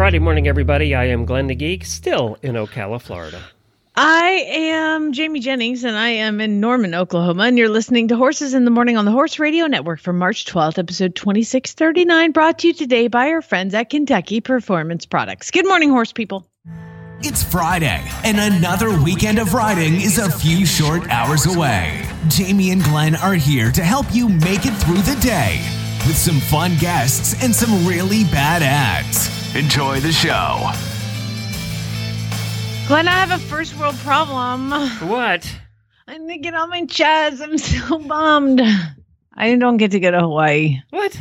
Friday morning, everybody. I am Glenn the Geek, still in Ocala, Florida. I am Jamie Jennings, and I am in Norman, Oklahoma, and you're listening to Horses in the Morning on the Horse Radio Network for March 12th, episode 2639, brought to you today by our friends at Kentucky Performance Products. Good morning, horse people. It's Friday, and another weekend of riding is a few short hours away. Jamie and Glenn are here to help you make it through the day with some fun guests and some really bad ads. Enjoy the show. Glenn, I have a first world problem. What? I need to get on my chest. I'm so bummed. I don't get to go to Hawaii. What?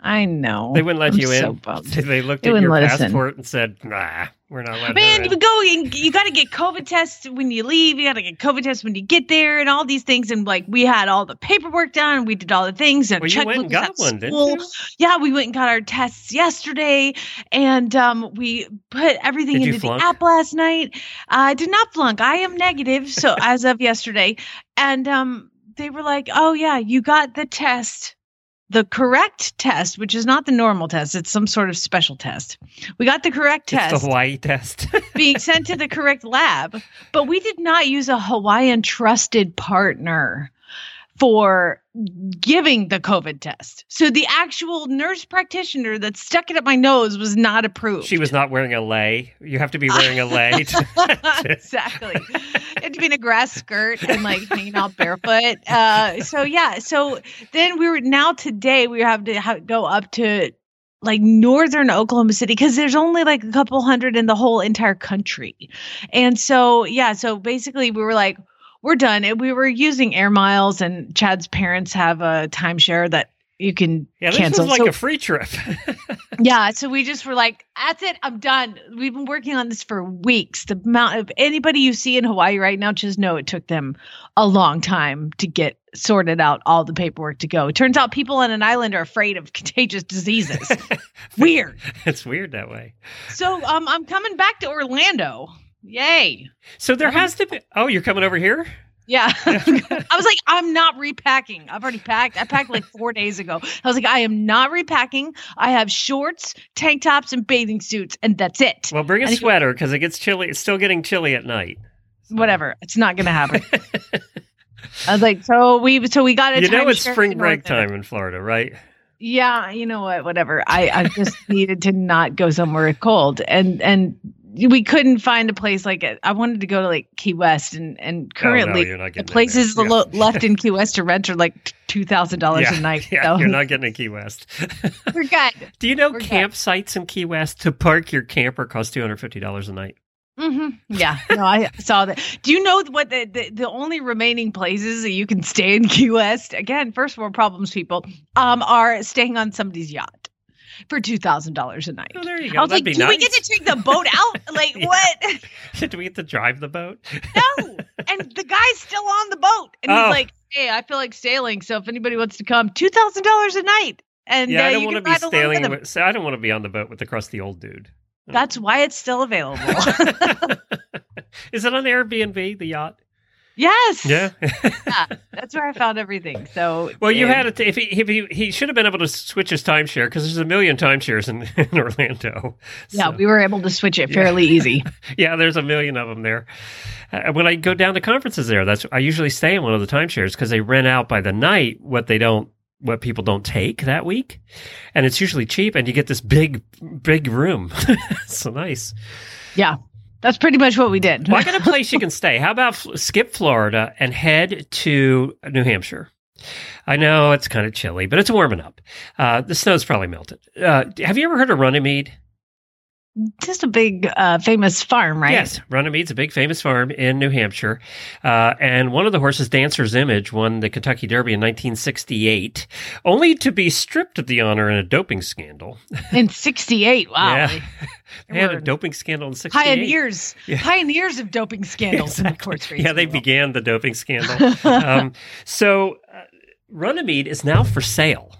I know. They wouldn't let I'm you in. So bummed. They looked They at wouldn't your let us in. passport and said, "Nah, we're not letting Man, you go and you got to get COVID tests when you leave. You got to get COVID tests when you get there, and all these things. And like we had all the paperwork done, we did all the things. And Well, you went and got one, didn't you? Yeah, we went and got our tests yesterday, and um, we put everything Did into the app last night. I did not flunk. I am negative, so as of yesterday, and um, they were like, "Oh yeah, you got the test." The correct test, which is not the normal test, it's some sort of special test. We got the correct It's test the Hawaii test. being sent to the correct lab, but we did not use a Hawaiian trusted partner for giving the COVID test. So the actual nurse practitioner that stuck it up my nose was not approved. she was not wearing a lei. You have to be wearing a lei. to- exactly. To in a grass skirt and like hanging out barefoot. Uh, so yeah. So then we were now today we have to go up to like northern Oklahoma City because there's only like a couple hundred in the whole entire country, and so yeah. So basically, we were like, we're done. And we were using air miles, and Chad's parents have a timeshare that you can yeah, this cancel. was like So- a free trip. yeah, so we just were like, that's it, I'm done. We've been working on this for weeks. The amount of anybody you see in Hawaii right now, just know it took them a long time to get sorted out all the paperwork to go. It turns out people on an island are afraid of contagious diseases. Weird. it's weird that way. So um I'm coming back to Orlando. Yay. So there has to be. Oh, you're coming over here? Yeah. I was like, I'm not repacking. I've already packed. I packed like four days ago. I was like, I am not repacking. I have shorts, tank tops, and bathing suits, and that's it. Well, bring a And sweater because it gets chilly. It's still getting chilly at night. whatever. It's not gonna happen. I was like, so we so we got a You know it's spring break time in Florida, right? Yeah, you know what? Whatever. I I just needed to not go somewhere cold, and and we couldn't find a place like it. I wanted to go to like Key West, and and currently Oh, you're the places lo- Yeah. left in Key West to rent are like two thousand dollars yeah, a night. yeah, so you're not getting in Key West. we're good. Do you know We're good. campsites in Key West to park your camper costs two hundred fifty dollars a night? hmm Yeah, no, I saw that. Do you know what the, the the only remaining places that you can stay in Key West? Again, first world problems, people. Um, are staying on somebody's yacht for two thousand dollars a night. Oh, there you go. I was That'd like, do we get to take the boat out? Like Yeah. what? Do we get to drive the boat? No. And the guy's still on the boat, and Oh. he's like, "Hey, I feel like sailing. So if anybody wants to come, two thousand dollars a night." And yeah, uh, I don't you want to be ride along with sailing. With, so I don't want to be on the boat with the crusty old dude. That's why it's still available. Is it on Airbnb? The yacht? Yes. Yeah. Yeah, That's where I found everything. So well, you and- had it. If he, if he he should have been able to switch his timeshare because there's a million timeshares in, in Orlando. Yeah, we were able to switch it fairly easy. yeah, there's a million of them there. Uh, when I go down to conferences there, that's I usually stay in one of the timeshares because they rent out by the night what they don't what people don't take that week, and it's usually cheap, and you get this big big room. so nice. Yeah, that's pretty much what we did. Well, I got a place you can stay. How about skip Florida and head to New Hampshire? I know it's kind of chilly, but it's warming up. Uh, the snow's probably melted. Uh, have you ever heard of Runnymede? Just a big uh, famous farm, right? Yes, Runnymede a big famous farm in New Hampshire. Uh, and one of the horses, Dancer's Image, won the Kentucky Derby in 1968, only to be stripped of the honor in a doping scandal. In '68, wow. Yeah. they had a doping scandal in 68. Pioneers, Yeah. pioneers of doping scandals in the Exactly. horse racing Yeah, they world. began the doping scandal. um, so uh, Runnymede is now for sale.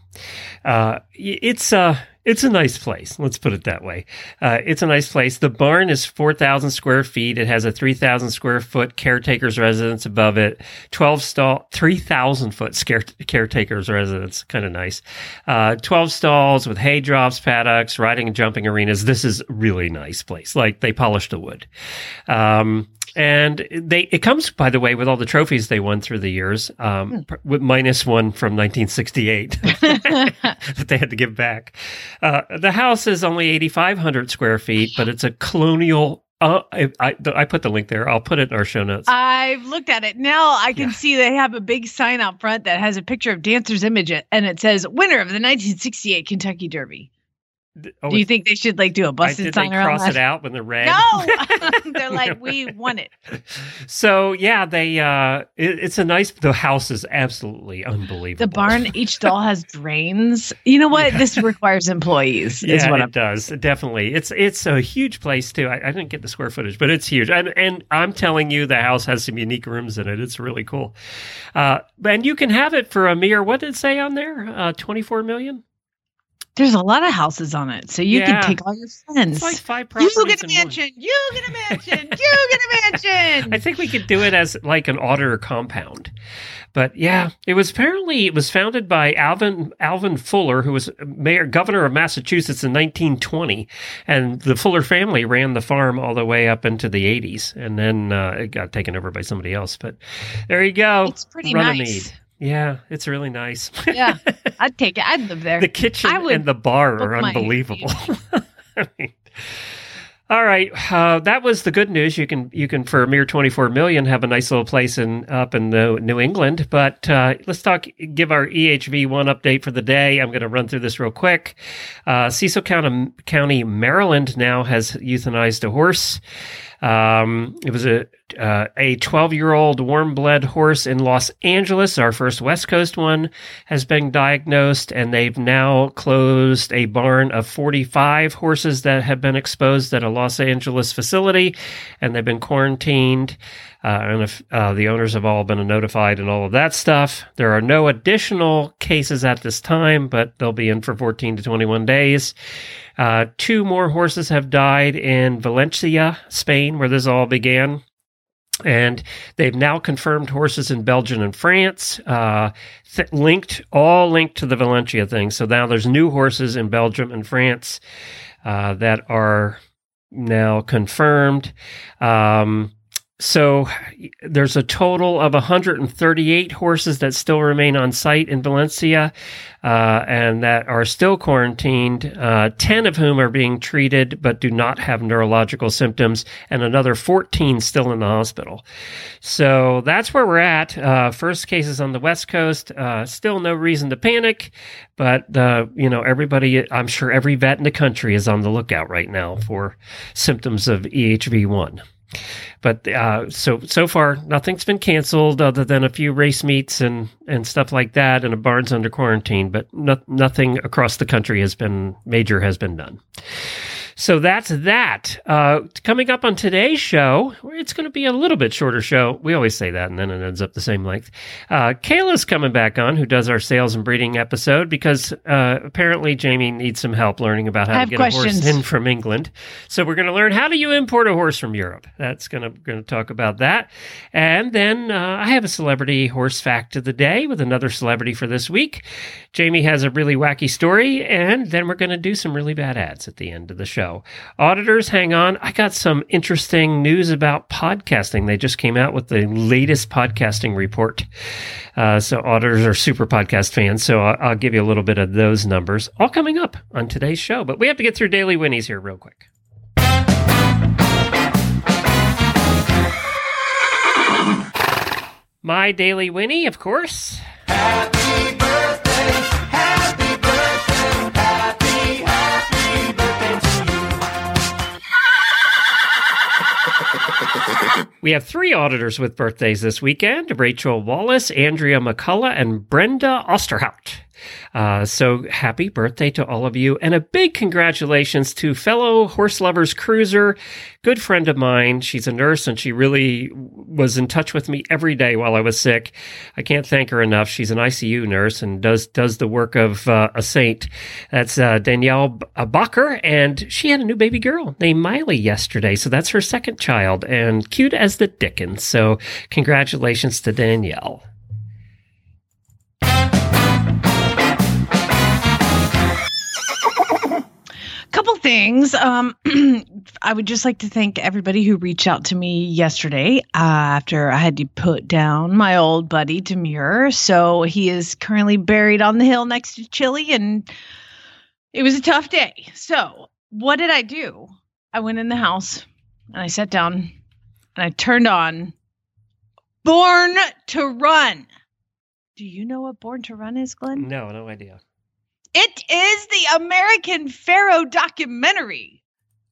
Uh, it's uh, it's a nice place. Let's put it that way. Uh, it's a nice place. The barn is four thousand square feet. It has a three thousand square foot caretaker's residence above it. Twelve stall, three thousand foot scare- caretaker's residence. Kind of nice. Uh, Twelve stalls with hay drops, paddocks, riding and jumping arenas. This is a really nice place. Like they polished the wood. Um, and they it comes by the way with all the trophies they won through the years um, pr- with minus one from 1968 that they had to give back uh, the house is only 8500 square feet but it's a colonial uh, I, I, I put the link there i'll put it in our show notes I've looked at it. Now I can Yeah. see they have a big sign out front that has a picture of Dancer's image and it says winner of the 1968 Kentucky Derby. Oh, do you think they should like do a busted they sign around cross it out when they're red No, they're like we won it. so yeah they uh it, it's a nice the house is absolutely unbelievable The barn, each doll has drains. You know what? This requires employees. Yeah, what it I'm. does definitely. It's it's a huge place too. I, I didn't get the square footage, but it's huge. And and I'm telling you, the house has some unique rooms in it. It's really cool. Uh, and you can have it for a mere what did it say on there? Uh, 24 million. There's a lot of houses on it, so you Yeah. can take all your friends. It's like five you properties. get a in one. mansion. You get a mansion. you get a mansion. I think we could do it as like an auditor compound. But yeah, it was apparently it was founded by Alvan Alvan Fuller, who was mayor governor of Massachusetts in 1920, and the Fuller family ran the farm all the way up into the 80s, and then uh, it got taken over by somebody else. But there you go, It's pretty Runnymede. nice. Yeah, it's really nice. Yeah, I'd take it. I'd live there. the kitchen and the bar are unbelievable. I mean, all right, uh, that was the good news. You can you can for a mere twenty four million have a nice little place in up in the New England. But uh, let's talk. Give our EHV one update for the day. I'm going to run through this real quick. Uh, Cecil County, County, Maryland now has euthanized a horse. Um, it was a uh, a 12 year old warm blood horse in Los Angeles. Our first West Coast one has been diagnosed, and they've now closed a barn of 45 horses that have been exposed at a Los Angeles facility, and they've been quarantined. Uh, and if uh, the owners have all been notified and all of that stuff, there are no additional cases at this time, but they'll be in for 14 to 21 days. Uh, two more horses have died in Valencia, Spain, where this all began. And they've now confirmed horses in Belgium and France, uh, th- linked, all linked to the Valencia thing. So now there's new horses in Belgium and France uh, that are now confirmed. Um, so there's a total of 138 horses that still remain on site in Valencia uh, and that are still quarantined, uh, 10 of whom are being treated but do not have neurological symptoms, and another 14 still in the hospital. So that's where we're at. Uh, first cases on the West Coast. Uh, still no reason to panic, but uh, you know everybody. I'm sure every vet in the country is on the lookout right now for symptoms of EHV1. But uh, so so far, nothing's been canceled other than a few race meets and and stuff like that, and a barn's under quarantine. But no, nothing across the country has been major has been done. So that's that. Uh, coming up on today's show, it's going to be a little bit shorter show. We always say that, and then it ends up the same length. Uh, Kayla's coming back on, who does our sales and breeding episode, because uh, apparently Jamie needs some help learning about how to get questions. a horse in from England. So we're going to learn how do you import a horse from Europe. That's going to going to talk about that, and then uh, I have a celebrity horse fact of the day with another celebrity for this week. Jamie has a really wacky story, and then we're going to do some really bad ads at the end of the show. Auditors, hang on. I got some interesting news about podcasting. They just came out with the latest podcasting report. Uh, so, auditors are super podcast fans. So, I'll, I'll give you a little bit of those numbers, all coming up on today's show. But we have to get through Daily Winnies here, real quick. My Daily Winnie, of course. We have three auditors with birthdays this weekend Rachel Wallace, Andrea McCullough, and Brenda Osterhout. Uh, so happy birthday to all of you, and a big congratulations to fellow horse lovers cruiser, good friend of mine. She's a nurse, and she really was in touch with me every day while I was sick. I can't thank her enough. She's an ICU nurse and does does the work of uh, a saint. That's uh, Danielle uh, Bacher, and she had a new baby girl named Miley yesterday. So that's her second child, and cute as the dickens. So congratulations to Danielle. Things. Um, I would just like to thank everybody who reached out to me yesterday uh, after I had to put down my old buddy Demure. So he is currently buried on the hill next to Chili, and it was a tough day. So what did I do? I went in the house and I sat down and I turned on Born to Run. Do you know what Born to Run is, Glenn? No, no idea. It is the American Pharoah documentary.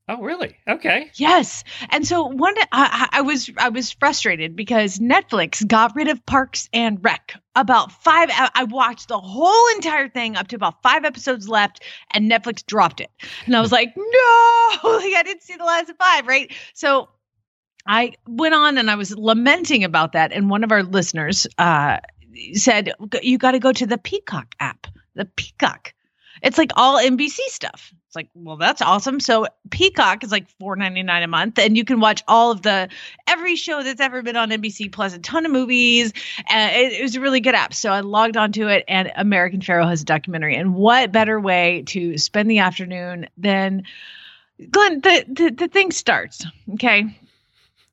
Oh, really? Okay. Yes, and so one, I, I was I was frustrated because Netflix got rid of Parks and Rec. About five, I watched the whole entire thing up to about five episodes left, and Netflix dropped it. And I was like, no, like I didn't see the last five, right? So I went on and I was lamenting about that, and one of our listeners uh, said, "You got to go to the Peacock app." The Peacock. It's like all NBC stuff. It's like, well, that's awesome. So Peacock is like four ninety nine a month, and you can watch all of the every show that's ever been on NBC plus a ton of movies. And it, it was a really good app. So I logged onto it, and American Pharoah has a documentary. And what better way to spend the afternoon than Glenn? The the, the thing starts. Okay.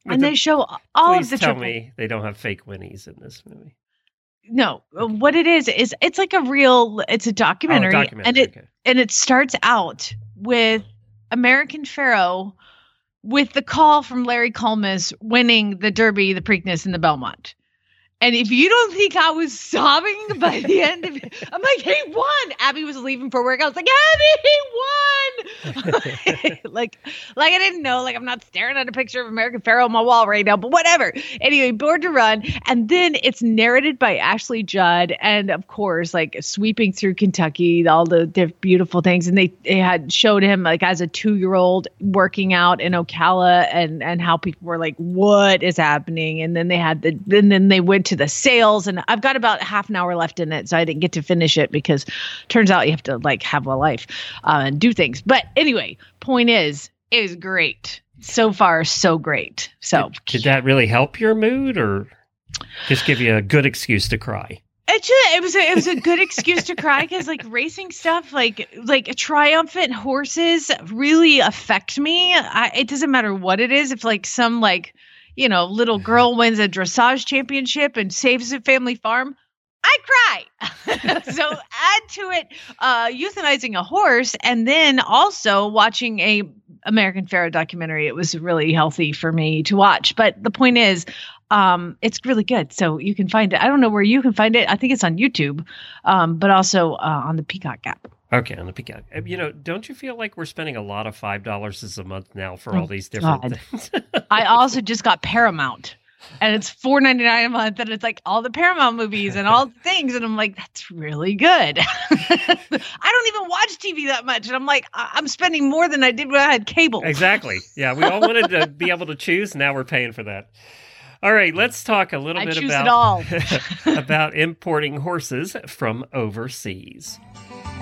And the- they show all of the tell triple- me they don't have fake Winnies in this movie. No uh, what it is is it's like a real it's a documentary, oh, documentary. and it okay. and it starts out with American Pharoah with the call from Larry Collmus winning the Derby, the Preakness, and the Belmont. And if you don't think I was sobbing by the end of it, I'm like, he won. Abby was leaving for work. I was like, Abby, he won. like, like I didn't know. Like I'm not staring at a picture of American Pharoah on my wall right now, but whatever. Anyway, Born to Run, and then it's narrated by Ashley Judd, and of course, like sweeping through Kentucky, all the, the beautiful things. And they they had showed him like as a two year old working out in Ocala, and and how people were like, what is happening? And then they had the and then they went to the sales, and I've got about half an hour left in it, so I didn't get to finish it because turns out you have to like have a life uh, and do things. But anyway, point is, it was great so far, so great. So Did, did that really help your mood, or just give you a good excuse to cry? It just, it was a, it was a good excuse to cry because like racing stuff like like triumphant horses really affect me. I, it doesn't matter what it is. If like some like you know little girl wins a dressage championship and saves a family farm, I cry. so add to it uh, euthanizing a horse and then also watching a American Pharoah documentary. It was really healthy for me to watch. But the point is, um, it's really good. So you can find it. I don't know where you can find it. I think it's on YouTube, um, but also uh, on the Peacock app. Okay, on the Peacock. Uh, You know, don't you feel like we're spending a lot of five dollars a month now for all Oh, these different God. things? I also just got Paramount. And it's four ninety nine a month, and it's like all the Paramount movies and all the things, and I'm like, that's really good. I don't even watch TV that much, and I'm like, I- I'm spending more than I did when I had cable. exactly. Yeah, we all wanted to be able to choose. Now we're paying for that. All right, let's talk a little I bit about all. about importing horses from overseas.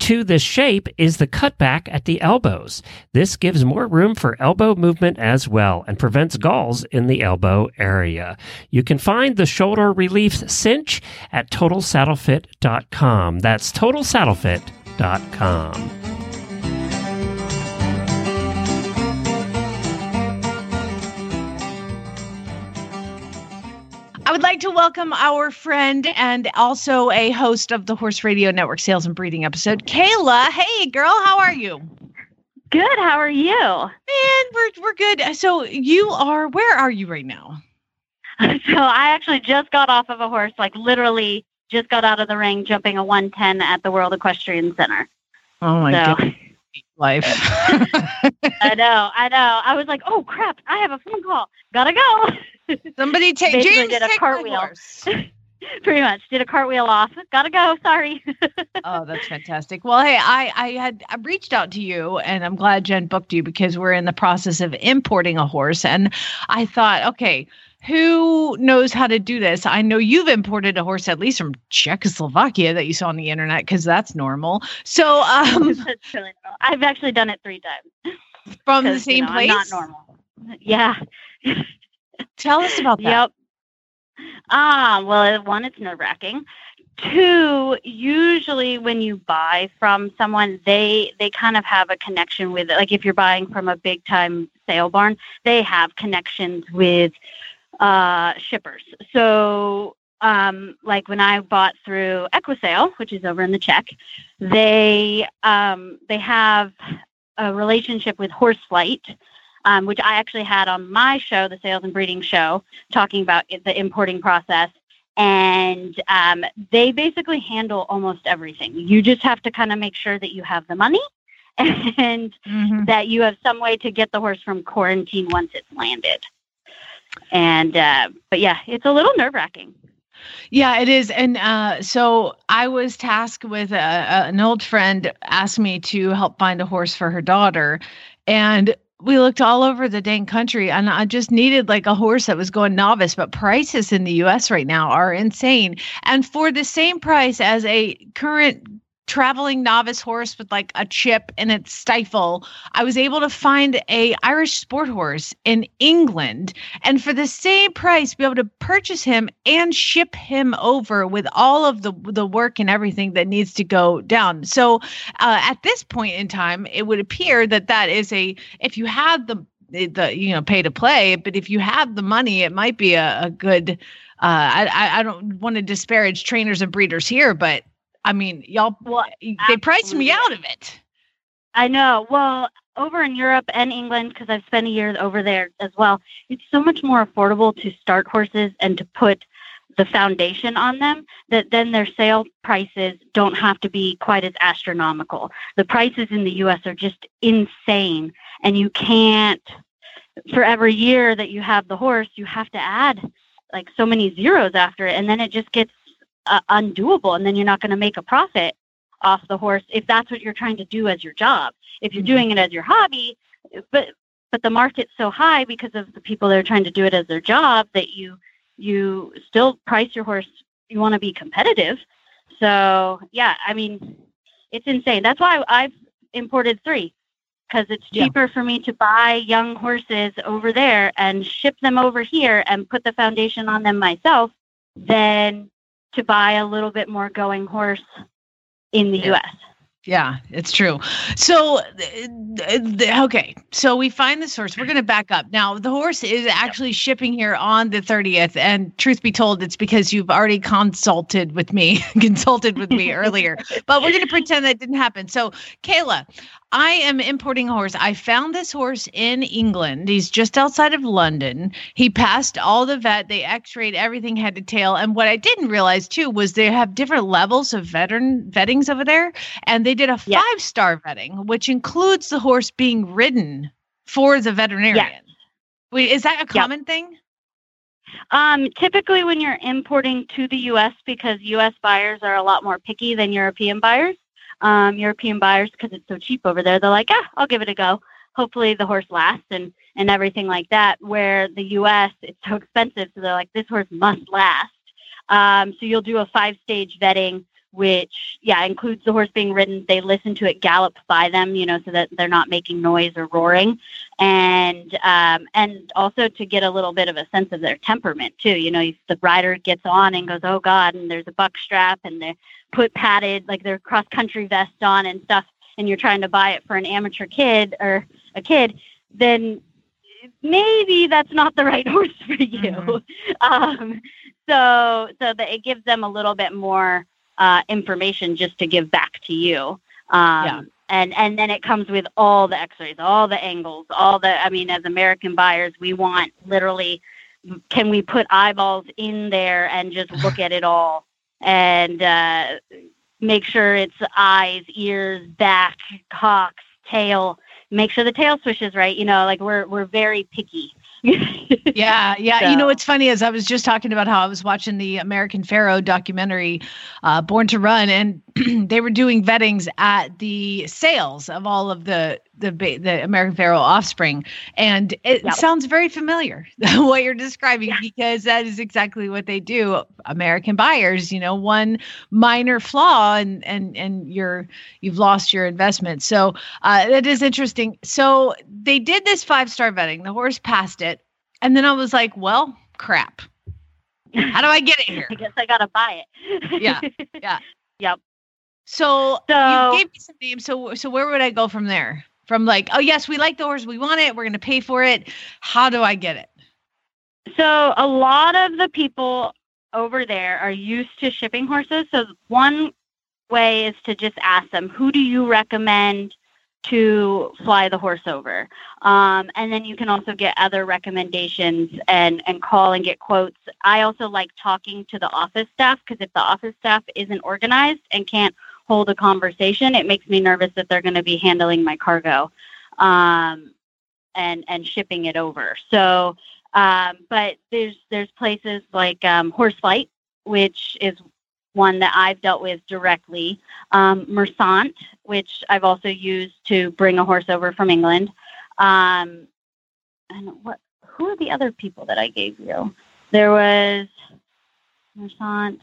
to this shape is the cutback at the elbows. This gives more room for elbow movement as well and prevents galls in the elbow area. You can find the shoulder relief cinch at totalsaddlefit.com. That's totalsaddlefit.com. would like to welcome our friend and also a host of the Horse Radio Network Sales and Breeding episode, Kayla. Hey, girl, how are you? Good. How are you? Man, we're we're good. So you are where are you right now? So I actually just got off of a horse, like literally just got out of the ring jumping a 110 at the World Equestrian Center. Oh my So- god. Life. I know, I know. I was like, oh crap, I have a phone call. Gotta go. Somebody take James did a take cartwheel. Pretty much. Did a cartwheel off. Gotta go. Sorry. oh, that's fantastic. Well, hey, I I had I reached out to you, and I'm glad Jenn booked you because we're in the process of importing a horse, and I thought, okay, who knows how to do this? I know you've imported a horse at least from Czechoslovakia that you saw on the internet because that's normal. So, um, That's really normal. I've actually done it three times. from the 'cause, you same know, place. Not normal. Yeah. Tell us about that. Yep. Ah, well, one, it's nerve wracking. Two, usually when you buy from someone, they they kind of have a connection with it. Like if you're buying from a big time sale barn, they have connections with uh, shippers. So, um, like when I bought through Equisale, which is over in the Czech, they um, they have a relationship with Horseflight, um, which I actually had on my show, the Sales and Breeding Show, talking about the importing process. And um, they basically handle almost everything. You just have to kind of make sure that you have the money and Mhm. that you have some way to get the horse from quarantine once it's landed. And, uh, but yeah, it's a little nerve wracking. Yeah, it is. And uh, so I was tasked with uh, uh, an old friend asked me to help find a horse for her daughter. And we looked all over the dang country and I just needed like a horse that was going novice, but prices in the US right now are insane. And for the same price as a current traveling novice horse with like a chip in its stifle, I was able to find a Irish sport horse in England and for the same price be able to purchase him and ship him over with all of the the work and everything that needs to go down. So uh, at this point in time it would appear that that is a if you have the the you know pay to play but if you have the money it might be a, a good uh I i don't want to disparage trainers and breeders here but i mean y'all Well, they priced me out of it I know. Well, over in Europe and England, because I've spent a year over there as well, it's so much more affordable to start horses and to put the foundation on them that then their sale prices don't have to be quite as astronomical. The prices in the US are just insane and you can't for every year that you have the horse, you have to add like so many zeros after it and then it just gets uh, undoable and then you're not going to make a profit off the horse if that's what you're trying to do as your job. If you're Mhm. doing it as your hobby, but but the market's so high because of the people that are trying to do it as their job that you you still price your horse. You want to be competitive. So yeah, I mean, it's insane. That's why I've imported three because it's Yeah. cheaper for me to buy young horses over there and ship them over here and put the foundation on them myself than to buy a little bit more going horse in the Yeah. U.S. Yeah, it's true. So, okay. So we find the source. We're going to back up. Now, the horse is actually shipping here on the 30th. And truth be told, it's because you've already consulted with me, consulted with me earlier. But we're going to pretend that didn't happen. So, Kayla, I am importing a horse. I found this horse in England. He's just outside of London. He passed all the vet. They x-rayed everything head to tail. And what I didn't realize too was they have different levels of veteran vettings over there. And they did a Yeah. five-star vetting, which includes the horse being ridden for the veterinarian. Wait, is that a common thing? Um, typically, when you're importing to the U.S., because U.S. buyers are a lot more picky than European buyers, um, European buyers, because it's so cheap over there, they're like, ah, I'll give it a go. Hopefully, the horse lasts and and everything like that. Where the U.S. it's so expensive, so they're like, this horse must last. Um, so you'll do a five-stage vetting which yeah includes the horse being ridden. They listen to it gallop by them, you know, so that they're not making noise or roaring, and um, and also to get a little bit of a sense of their temperament too. You know, if the rider gets on and goes, oh God, and there's a buck strap, and they're put padded like their cross country vest on and stuff, and you're trying to buy it for an amateur kid or a kid, then maybe that's not the right horse for you. Mm-hmm. Um, so so that it gives them a little bit more uh, information just to give back to you. Um, yeah. And and then it comes with all the X-rays, all the angles, all the. I mean, as American buyers, we want literally. Can we put eyeballs in there and just look at it all and uh, make sure it's eyes, ears, back, hocks, tail. Make sure the tail swishes right. You know, like we're we're very picky yeah, yeah. So. You know, what's funny is I was just talking about how I was watching the American Pharoah documentary, uh, Born to Run, and they were doing vettings at the sales of all of the the the American Pharoah offspring, and it yep. sounds very familiar what you're describing yeah. because that is exactly what they do. American buyers, you know, one minor flaw and and and you're you've lost your investment. So uh, that is interesting. So they did this five star vetting. The horse passed it and then I was like, well, crap. How do I get it here? I guess I got to buy it. yeah. Yeah. Yep. So, so you gave me some names. So, so where would I go from there? From like, oh, yes, we like the horse. We want it. We're going to pay for it. How do I get it? So, a lot of the people over there are used to shipping horses. So, one way is to just ask them, who do you recommend to fly the horse over. Um, and then you can also get other recommendations and, and call and get quotes. I also like talking to the office staff because if the office staff isn't organized and can't hold a conversation, it makes me nervous that they're going to be handling my cargo um, and, and shipping it over. So, um, but there's, there's places like um, Horseflight, which is one that I've dealt with directly. Um, Mersant, which I've also used to bring a horse over from England. Um, and what? Who are the other people that I gave you? There was Mersant.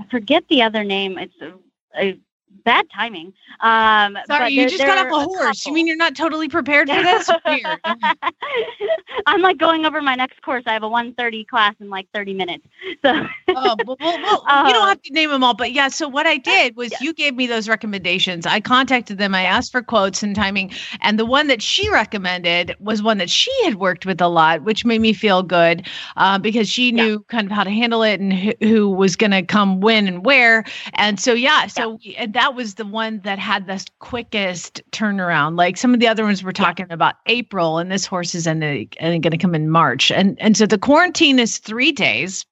I forget the other name. It's a, a bad timing. Um, Sorry, you just got off a horse. you mean you're not totally prepared for this? I'm like going over my next course. I have a 1:30 class in like 30 minutes. So, oh, well, well, well um, you don't have to name them all, but yeah. So what I did was yeah. you gave me those recommendations. I contacted them. I asked for quotes and timing, and the one that she recommended was one that she had worked with a lot, which made me feel good uh, because she knew yeah. kind of how to handle it and who, who was going to come when and where. And so yeah, so yeah. We, that was the one that had the quickest turnaround. Like some of the other ones we're talking yeah. about April, and this horse is and going to come in March, and and so the quarantine is three days.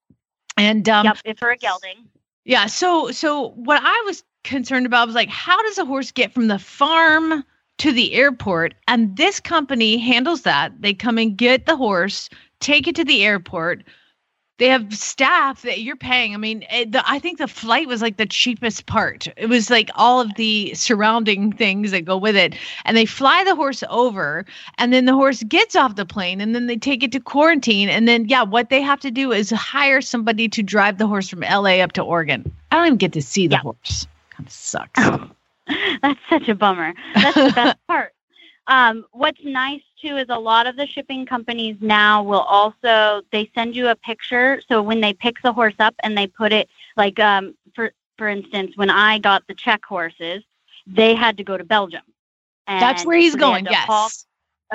And um, yep, for a gelding. Yeah. So so what I was concerned about was like, how does a horse get from the farm to the airport? And this company handles that. They come and get the horse, take it to the airport they have staff that you're paying. I mean, it, the, I think the flight was like the cheapest part. It was like all of the surrounding things that go with it. And they fly the horse over, and then the horse gets off the plane, and then they take it to quarantine. And then, yeah, what they have to do is hire somebody to drive the horse from LA up to Oregon. I don't even get to see the yeah. horse. Kind of sucks. That's such a bummer. That's the best part. Um, what's nice too is a lot of the shipping companies now will also they send you a picture. So when they pick the horse up and they put it like um, for for instance, when I got the Czech horses, they had to go to Belgium. That's where he's so going. Yes. Haul,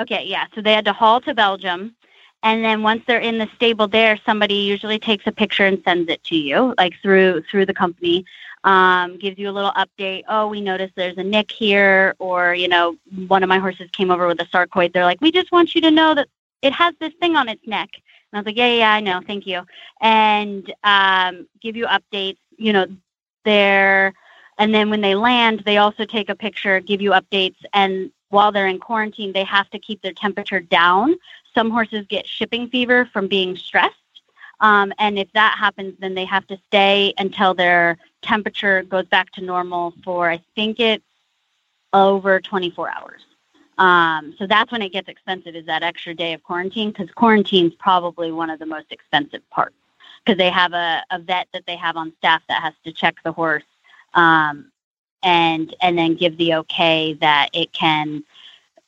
okay, yeah. So they had to haul to Belgium. And then once they're in the stable there, somebody usually takes a picture and sends it to you, like through through the company um, gives you a little update. Oh, we noticed there's a nick here, or you know, one of my horses came over with a sarcoid. They're like, we just want you to know that it has this thing on its neck. And I was like, yeah, yeah, I know, thank you, and um, give you updates. You know, there, and then when they land, they also take a picture, give you updates, and while they're in quarantine, they have to keep their temperature down. Some horses get shipping fever from being stressed. Um, and if that happens, then they have to stay until their temperature goes back to normal for, I think it's over 24 hours. Um, so that's when it gets expensive is that extra day of quarantine because quarantine is probably one of the most expensive parts because they have a, a vet that they have on staff that has to check the horse um, and and then give the okay that it can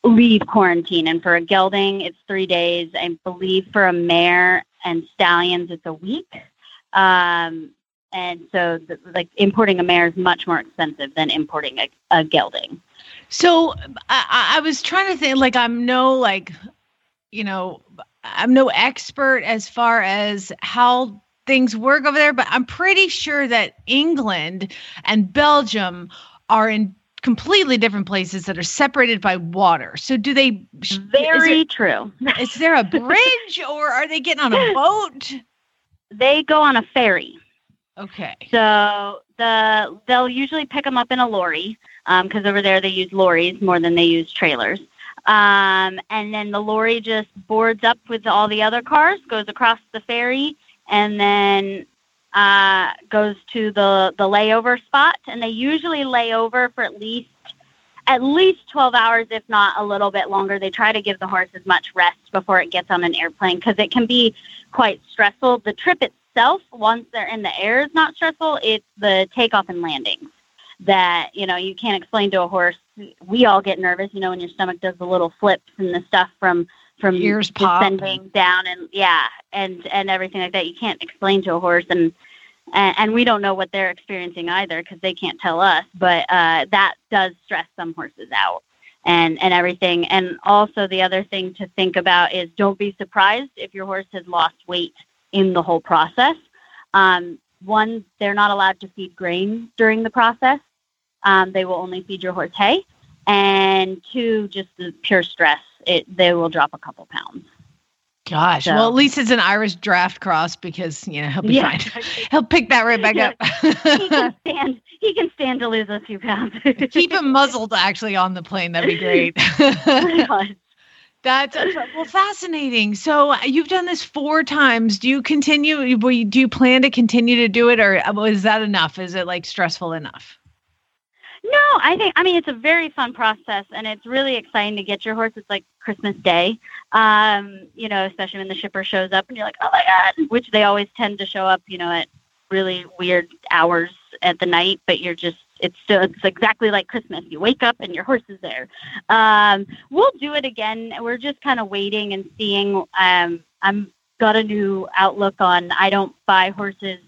leave quarantine. And for a gelding, it's three days. I believe for a mare and stallions, it's a week. Um, and so, the, like importing a mare is much more expensive than importing a, a gelding. So I, I was trying to think, like, I'm no, like, you know, I'm no expert as far as how things work over there, but I'm pretty sure that England and Belgium are in completely different places that are separated by water. So do they Very is true. is there a bridge or are they getting on a boat? They go on a ferry. Okay. So the they'll usually pick them up in a lorry because over there they use lorries more than they use trailers. Um, and then the lorry just boards up with all the other cars, goes across the ferry, and then uh, goes to the the layover spot. And they usually lay over for at least at least 12 hours, if not a little bit longer. They try to give the horse as much rest before it gets on an airplane because it can be quite stressful. The trip itself, once they're in the air, is not stressful. It's the takeoff and landings that you know you can't explain to a horse. We all get nervous, you know, when your stomach does the little flips and the stuff from from Ears descending down and yeah, and and everything like that. You can't explain to a horse and and, and we don't know what they're experiencing either because they can't tell us. But uh, that does stress some horses out and and everything. And also the other thing to think about is don't be surprised if your horse has lost weight in the whole process. Um, one, they're not allowed to feed grain during the process. Um, they will only feed your horse hay. And two, just the pure stress, it they will drop a couple pounds. Gosh. So- Well, at least it's an Irish draft cross because, you know, he'll be Yeah. fine. He'll pick that right back Yeah. he can stand. He can stand to lose a few pounds. Keep him muzzled actually on the plane. That'd be great. That's well fascinating. So uh, you've done this four times. Do you continue? Do you plan to continue to do it, or uh, is that enough? Is it like stressful enough? No, I think I mean it's a very fun process and it's really exciting to get your horse. It's like Christmas Day, um, you know, especially when the shipper shows up and you're like, oh my god, which they always tend to show up, you know, at really weird hours at the night, but you're just it's still it's exactly like Christmas. You wake up and your horse is there. Um, we'll do it again. We're just kind of waiting and seeing. Um, I'm got a new outlook on. I don't buy horses.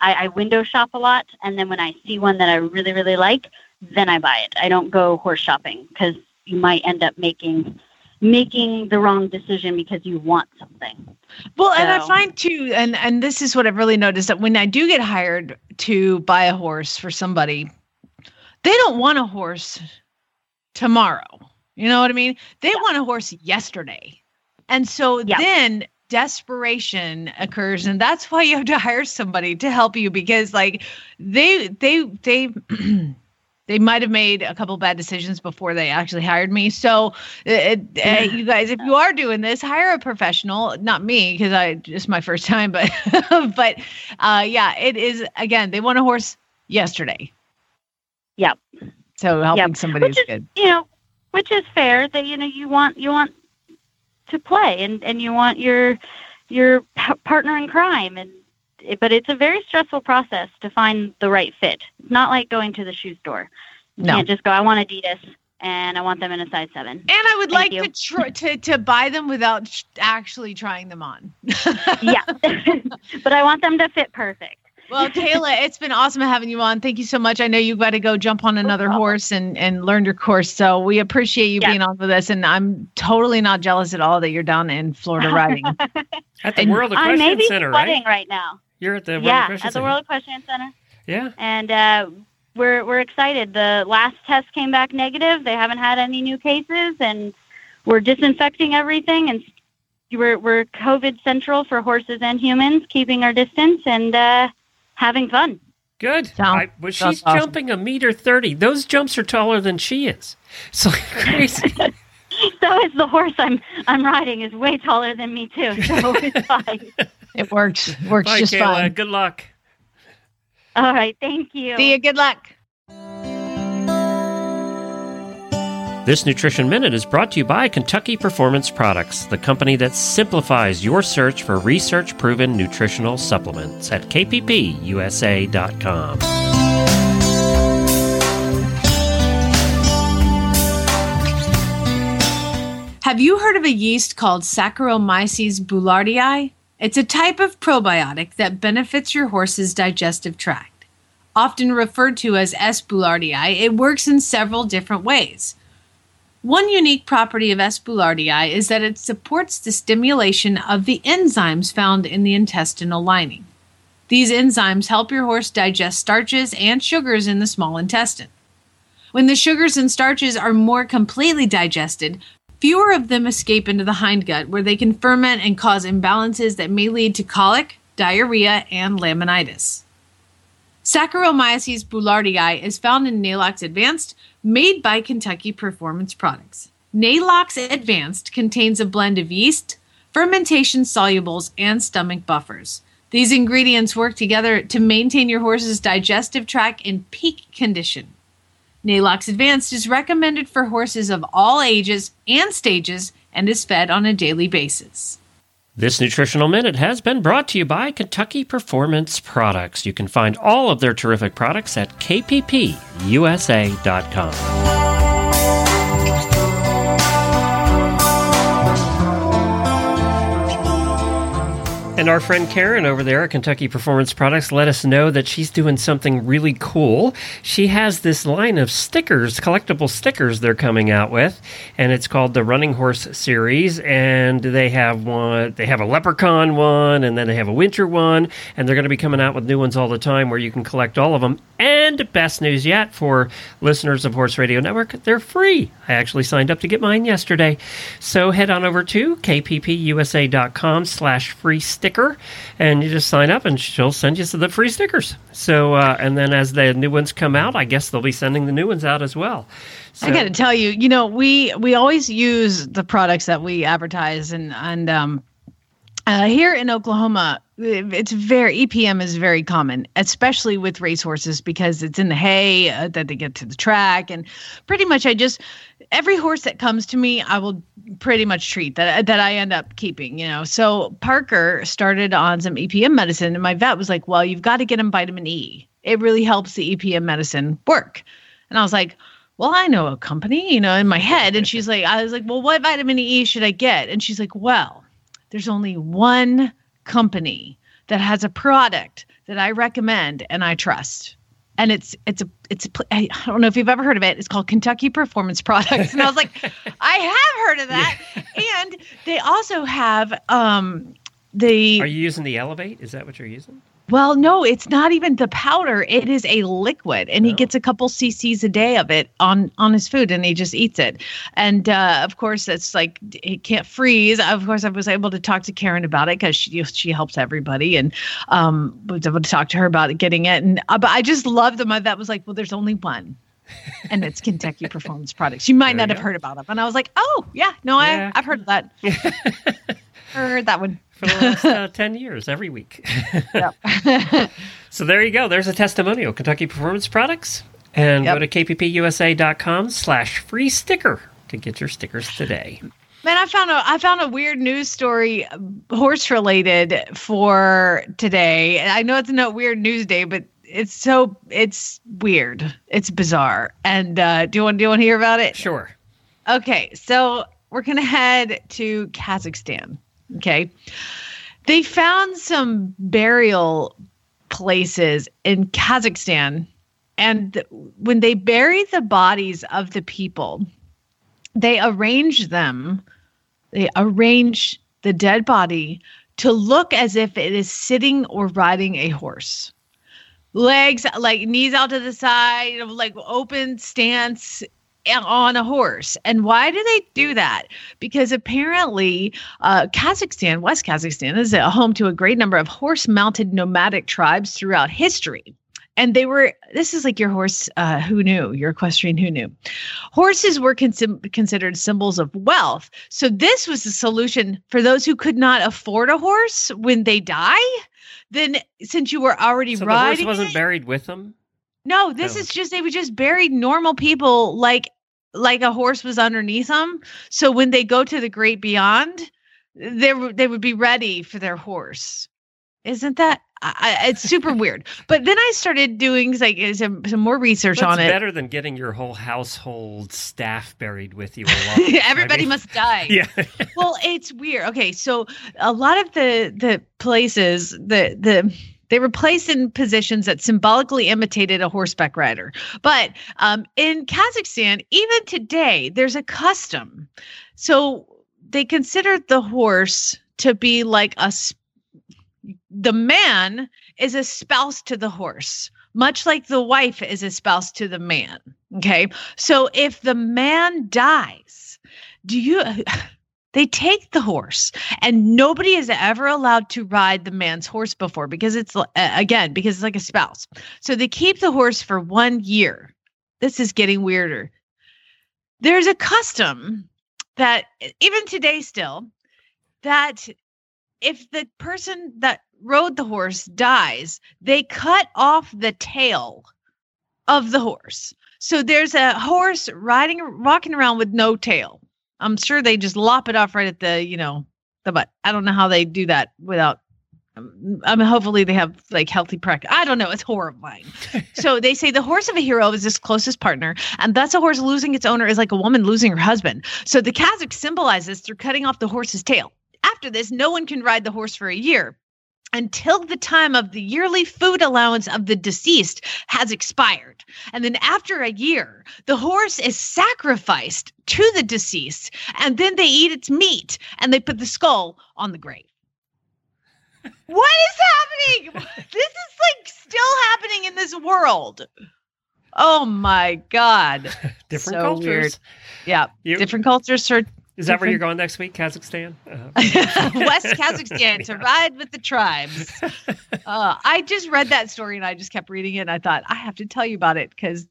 I, I window shop a lot, and then when I see one that I really really like, then I buy it. I don't go horse shopping because you might end up making making the wrong decision because you want something. Well, and I find too, and and this is what I've really noticed that when I do get hired to buy a horse for somebody, they don't want a horse tomorrow. You know what I mean? They want a horse yesterday, and so Yeah. then desperation occurs, and that's why you have to hire somebody to help you because, like, they they they. They might have made a couple bad decisions before they actually hired me. So, uh, uh, you guys, if you are doing this, hire a professional. Not me, because I just my first time. But, but, uh, yeah, it is. Again, they want a horse yesterday. Yep. So helping Yep. somebody Which is good. you know, which is fair that you know you want you want to play and and you want your your partner in crime and but it's a very stressful process to find the right fit. It's not like going to the shoe store. You No. can't just go. I want Adidas and I want them in a size seven. And I would Thank like to, tr- to to buy them without sh- actually trying them on. yeah, but I want them to fit perfect. Well, Kayla, it's been awesome having you on. Thank you so much. I know you've got to go jump on another problem. horse and and learn your course. So we appreciate you Yes. being on with us. And I'm totally not jealous at all that you're down in Florida riding. At the And World I may be Center, sweating right? right now. You're at the World yeah, Equestrian at the Center. World Equestrian Center. Yeah. and uh, we're we're excited. The last test came back negative. They haven't had any new cases, and we're disinfecting everything. And we're we're COVID central for horses and humans, keeping our distance and uh, having fun. Good. Sound- I, well, she's awesome. jumping a meter thirty. Those jumps are taller than she is. So crazy. So is the horse I'm I'm riding is way taller than me too. So it's fine. It works works Bye, just Kayla. fine. Good luck. All right, thank you. See you. Good luck. This Nutrition Minute is brought to you by Kentucky Performance Products, the company that simplifies your search for research proven nutritional supplements at kppusa.com. Have you heard of a yeast called Saccharomyces boulardii? It's a type of probiotic that benefits your horse's digestive tract. Often referred to as S. boulardii, it works in several different ways. One unique property of S. boulardii is that it supports the stimulation of the enzymes found in the intestinal lining. These enzymes help your horse digest starches and sugars in the small intestine. When the sugars and starches are more completely digested, fewer of them escape into the hindgut where they can ferment and cause imbalances that may lead to colic, diarrhea, and laminitis. Saccharomyces boulardii is found in Neigh-Lox Advanced, made by Kentucky Performance Products. Neigh-Lox Advanced contains a blend of yeast, fermentation solubles, and stomach buffers. These ingredients work together to maintain your horse's digestive tract in peak condition. Neigh-Lox Advanced is recommended for horses of all ages and stages and is fed on a daily basis. This nutritional minute has been brought to you by Kentucky Performance Products. You can find all of their terrific products at kppusa.com. And our friend Karen over there at Kentucky Performance Products let us know that she's doing something really cool. She has this line of stickers, collectible stickers they're coming out with, and it's called the Running Horse series. And they have one, they have a leprechaun one, and then they have a winter one, and they're going to be coming out with new ones all the time where you can collect all of them. And best news yet for listeners of Horse Radio Network, they're free. I actually signed up to get mine yesterday. So head on over to kppusa.com slash free sticker and you just sign up and she'll send you some the free stickers. So, uh, and then as the new ones come out, I guess they'll be sending the new ones out as well. So, I got to tell you, you know, we we always use the products that we advertise, and and um, uh, here in Oklahoma, it's very EPM is very common, especially with racehorses because it's in the hay uh, that they get to the track, and pretty much I just every horse that comes to me, I will pretty much treat that that I end up keeping. You know, so Parker started on some EPM medicine, and my vet was like, "Well, you've got to get him vitamin E. It really helps the EPM medicine work." And I was like. Well, I know a company, you know, in my head. And she's like, I was like, well, what vitamin E should I get? And she's like, well, there's only one company that has a product that I recommend and I trust. And it's it's a it's a I don't know if you've ever heard of it. It's called Kentucky Performance Products. And I was like, I have heard of that. And they also have um the Are you using the Elevate? Is that what you're using? Well, no, it's not even the powder. It is a liquid, and he gets a couple cc's a day of it on on his food, and he just eats it. And uh, of course, it's like he can't freeze. Of course, I was able to talk to Karen about it because she she helps everybody, and um, was able to talk to her about getting it. And uh, but I just loved them. My vet was like, "Well, there's only one." and it's Kentucky Performance Products. You might There not you have go. heard about them. And I was like, oh, yeah, no, Yeah. I, I've heard of that. that one. For the last uh, 10 years, every week. Yep. So there you go. There's a testimonial. Kentucky Performance Products. And Yep. go to kppusa.com slash free sticker to get your stickers today. Man, I found a I found a weird news story, horse related for today. I know it's not weird news day, but it's so it's weird. It's bizarre. And uh, do you want do you want to hear about it? Sure. Okay, so we're gonna head to Kazakhstan. Okay, they found some burial places in Kazakhstan, and when they bury the bodies of the people, they arrange them. They arrange the dead body to look as if it is sitting or riding a horse. Legs like knees out to the side, like open stance on a horse. And why do they do that? Because apparently, uh, Kazakhstan, West Kazakhstan, is a home to a great number of horse mounted nomadic tribes throughout history. And they were, this is like your horse, uh, who knew, your equestrian, who knew. Horses were consi- considered symbols of wealth. So this was the solution for those who could not afford a horse when they die. Then, since you were already So the horse wasn't it- buried with them? no, this No. is just they would just bury normal people like like a horse was underneath them. So when they go to the great beyond, they they would be ready for their horse. Isn't that? I, it's super weird. But then I started doing like uh, some, some more research That's on it. better than getting your whole household staff buried with you. Along. Everybody I mean- must die. Yeah. well, it's weird. Okay, so a lot of the the places the the they were placed in positions that symbolically imitated a horseback rider. But um, in Kazakhstan, even today, there's a custom. So they considered the horse to be like a. s- The man is a spouse to the horse, much like the wife is a spouse to the man. Okay, so if the man dies, do you? They take the horse, and nobody is ever allowed to ride the man's horse before because it's uh, again because it's like a spouse. So they keep the horse for one year. This is getting weirder. There's a custom that even today still that if the person that rode the horse dies, they cut off the tail of the horse. So there's a horse riding walking around with no tail. I'm sure they just lop it off right at the, you know, the butt. I don't know how they do that without. um, I mean, hopefully they have like healthy practice. I don't know. It's horrifying. so they say the horse of a hero is his closest partner, and thus a horse losing its owner is like a woman losing her husband. So the Kazakh symbolizes through cutting off the horse's tail. After this, no one can ride the horse for a year until the time of the yearly food allowance of the deceased has expired. And then after a year, the horse is sacrificed to the deceased, and then they eat its meat and they put the skull on the grave. what is happening? This is like still happening in this world. Oh my God. Different So cultures. weird. Yeah. You- Different cultures are Is that where you're going next week, Kazakhstan? Uh, West Kazakhstan to ride with the tribes. Uh, I just read that story and I just kept reading it. And I thought I have to tell you about it because,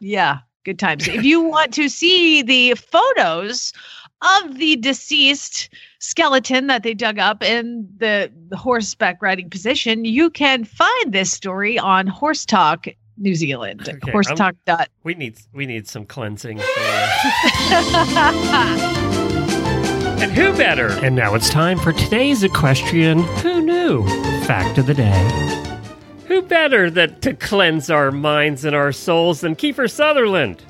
yeah, good times. If you want to see the photos of the deceased skeleton that they dug up in the, the horseback riding position, you can find this story on Horse Talk New Zealand. Okay, Horse Talk. dot- we need we need some cleansing. And who better? And now it's time for today's equestrian Who Knew Fact of the Day. Who better that to cleanse our minds and our souls than Kiefer Sutherland?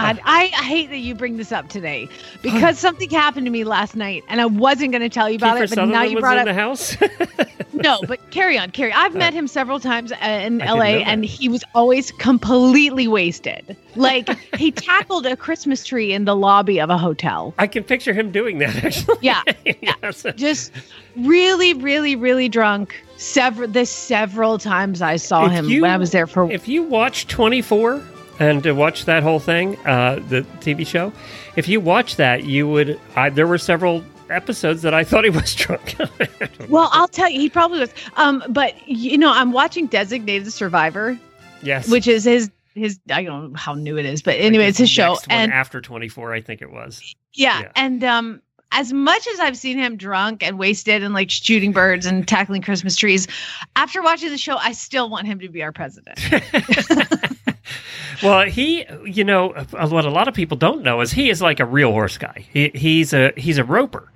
God, I I hate that you bring this up today because something happened to me last night and I wasn't going to tell you about Kiefer it, but now you brought in up. the house. No, but carry on, carry. I've met him several times uh, in I LA, and he was always completely wasted. Like he tackled a Christmas tree in the lobby of a hotel. I can picture him doing that. Actually, Yeah, yes. just really, really, really drunk. Several the several times I saw If him you- when I was there for. If you watch 24 and to watch that whole thing, uh, the TV show, if you watch that, you would. I, there were several episodes that I thought he was drunk. well, I'll tell you, he probably was. Um, but you know, I'm watching Designated Survivor, yes, which is his his. I don't know how new it is, but anyway, it's his show, and after 24, I think it was. Yeah, Yeah. and um as much as I've seen him drunk and wasted and like shooting birds and tackling Christmas trees, after watching the show, I still want him to be our president. Well, he, you know, what a lot of people don't know is he is like a real horse guy. He, he's a he's a roper.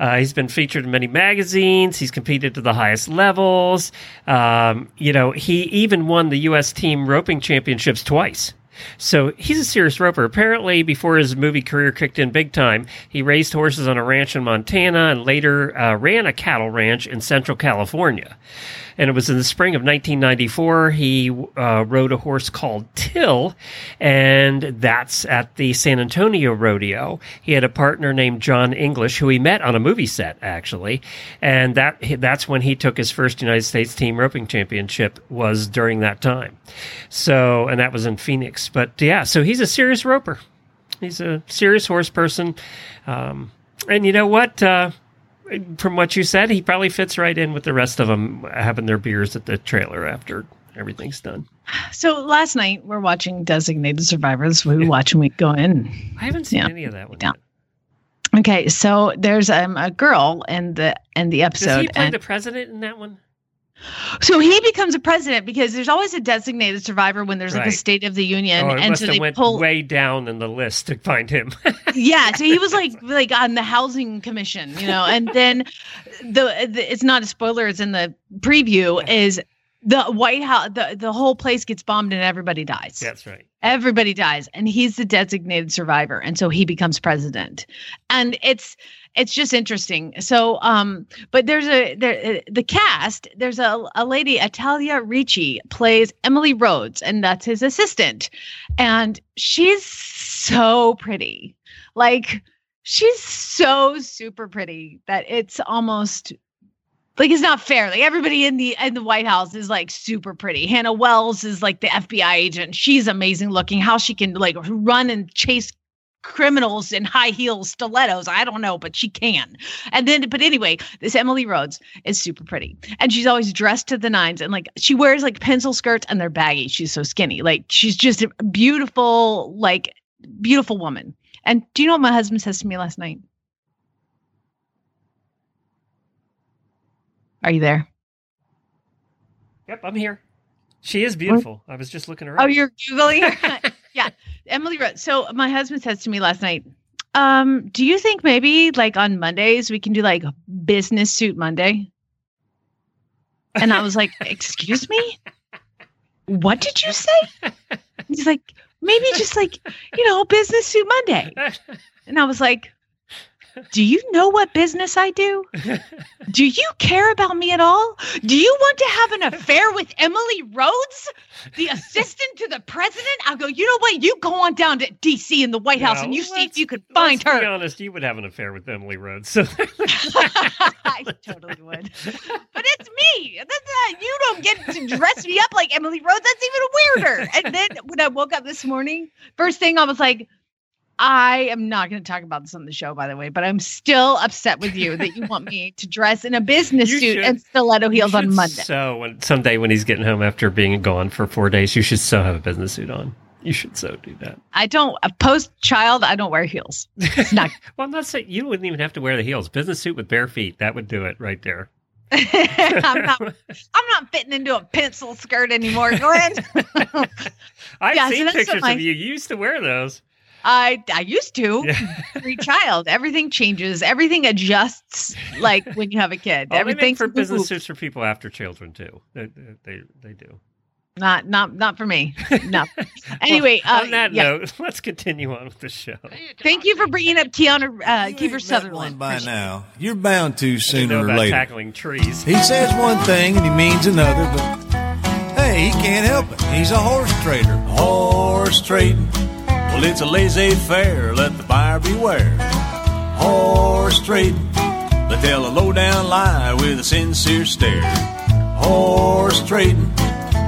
Uh, he's been featured in many magazines. He's competed to the highest levels. Um, you know, he even won the U.S. team roping championships twice. So he's a serious roper. Apparently, before his movie career kicked in big time, he raised horses on a ranch in Montana and later uh, ran a cattle ranch in Central California. And it was in the spring of 1994 he uh, rode a horse called Till, and that's at the San Antonio Rodeo. He had a partner named John English, who he met on a movie set actually, and that that's when he took his first United States team roping championship was during that time. So, and that was in Phoenix. But yeah, so he's a serious roper. He's a serious horse person. Um, and you know what? Uh, from what you said, he probably fits right in with the rest of them having their beers at the trailer after everything's done. so last night we're watching Designated Survivors. We watch and we go in. I haven't seen Yeah. any of that one Yeah. yet. Okay, so there's um, a girl in the in the episode. Does he play and the president in that one? So he becomes a president because there's always a designated survivor when there's like a State of the Union, Oh, it and so they went pull. way down in the list to find him. yeah, so he was like like on the housing commission, you know, and then the, the it's not a spoiler, it's in the preview. Is the White House the the whole place gets bombed and everybody dies. That's right. everybody dies and he's the designated survivor and so he becomes president and it's it's just interesting so um but there's a there the cast there's a, a lady Italia Ricci plays Emily Rhodes and that's his assistant and she's so pretty like she's so super pretty that it's almost like it's not fair. Like everybody in the in the White House is like super pretty. Hannah Wells is like the FBI agent. She's amazing looking. How she can like run and chase criminals in high heels stilettos. I don't know but she can. And then but anyway this emily rhodes is super pretty. And she's always dressed to the nines and like she wears like pencil skirts and they're baggy. She's so skinny. Like she's just a beautiful like beautiful woman. And do you know what my husband says to me last night? Are you there? Yep, I'm here. She is beautiful. I was just looking around. Oh, you're googling her. yeah, Emily wrote. So my husband says to me last night, um, "Do you think maybe like on Mondays we can do like business suit Monday?" And I was like, "Excuse me, what did you say?" He's like, "Maybe just like you know, business suit Monday." And I was like, "Do you know what business I do? Do you care about me at all? Do you want to have an affair with Emily Rhodes, the assistant to the president? I'll go, you know what? You go on down to DC in the White House and you see if you could find Let's Be honest, you would have an affair with Emily Rhodes. So I totally would. But it's me. That's, uh, you don't get to dress me up like Emily Rhodes. That's even weirder. And then when I woke up this morning, first thing I was like, I am not going to talk about this on the show, by the way, but I'm still upset with you that you want me to dress in a business You suit should- and stiletto heels on Monday. So when someday when he's getting home after being gone for four days, you should so have a business suit on. You should so do that. I don't post child. I don't wear heels. It's not. Well, I'm not saying you wouldn't even have to wear the heels. Business suit with bare feet, that would do it right there. I'm not. I'm not fitting into a pencil skirt anymore, Glenn. I've Yeah, seen what pictures my- of you. You used to wear those. I I used to Yeah. pre child. Everything changes. Everything adjusts. Like when you have a kid, they for business moved. suits for people after children too. They they, they do. Not not not for me. No. Anyway, uh, On that yeah. note, let's continue on with the show. Thank you for bringing up Keanu uh, You Kiefer ain't met Sutherland. by Appreciate now. You're bound to sooner or later. tackling trees. He says one thing and he means another, but hey, he can't help it. He's a horse trader. Horse trading. Well, it's a laissez-faire. Let the buyer beware. Horse trading. They tell a low-down lie with a sincere stare. Horse trading.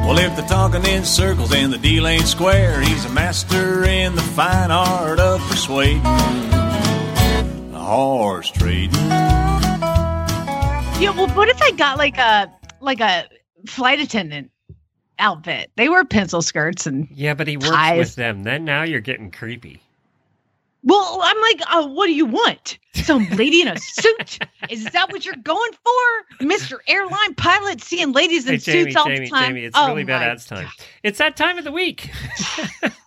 Well, if they're talking in circles and the deal ain't square, he's a master in the fine art of persuading. Horse trading. Yeah, well, what if I got like a like a flight attendant outfit? They wear pencil skirts and Yeah, but he works Ties. with them. Then now you're getting creepy. well, I'm like, uh, what do you want? Some lady in a suit? Is that what you're going for, Mister Airline Pilot? Seeing ladies in Hey, Jamie, suits all Jamie, the time. Jamie, it's Oh really bad ads time. It's that time of the week.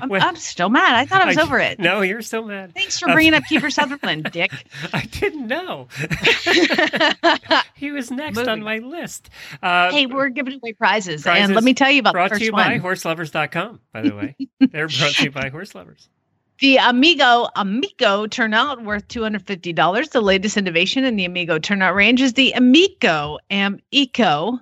I'm, I'm still mad. I thought I was I- over it. No, you're still mad. Thanks for bringing up Kiefer Sutherland, Dick. I didn't know. he was next on my list. Uh, hey, we're giving away prizes, Prizes and let me tell you about the brought first to you one. by horseloverz.com, by the way. They're brought to you by Horse Lovers. The Amigo Amigo turnout worth $250. The latest innovation in the Amigo turnout range is the Amico Am Eco.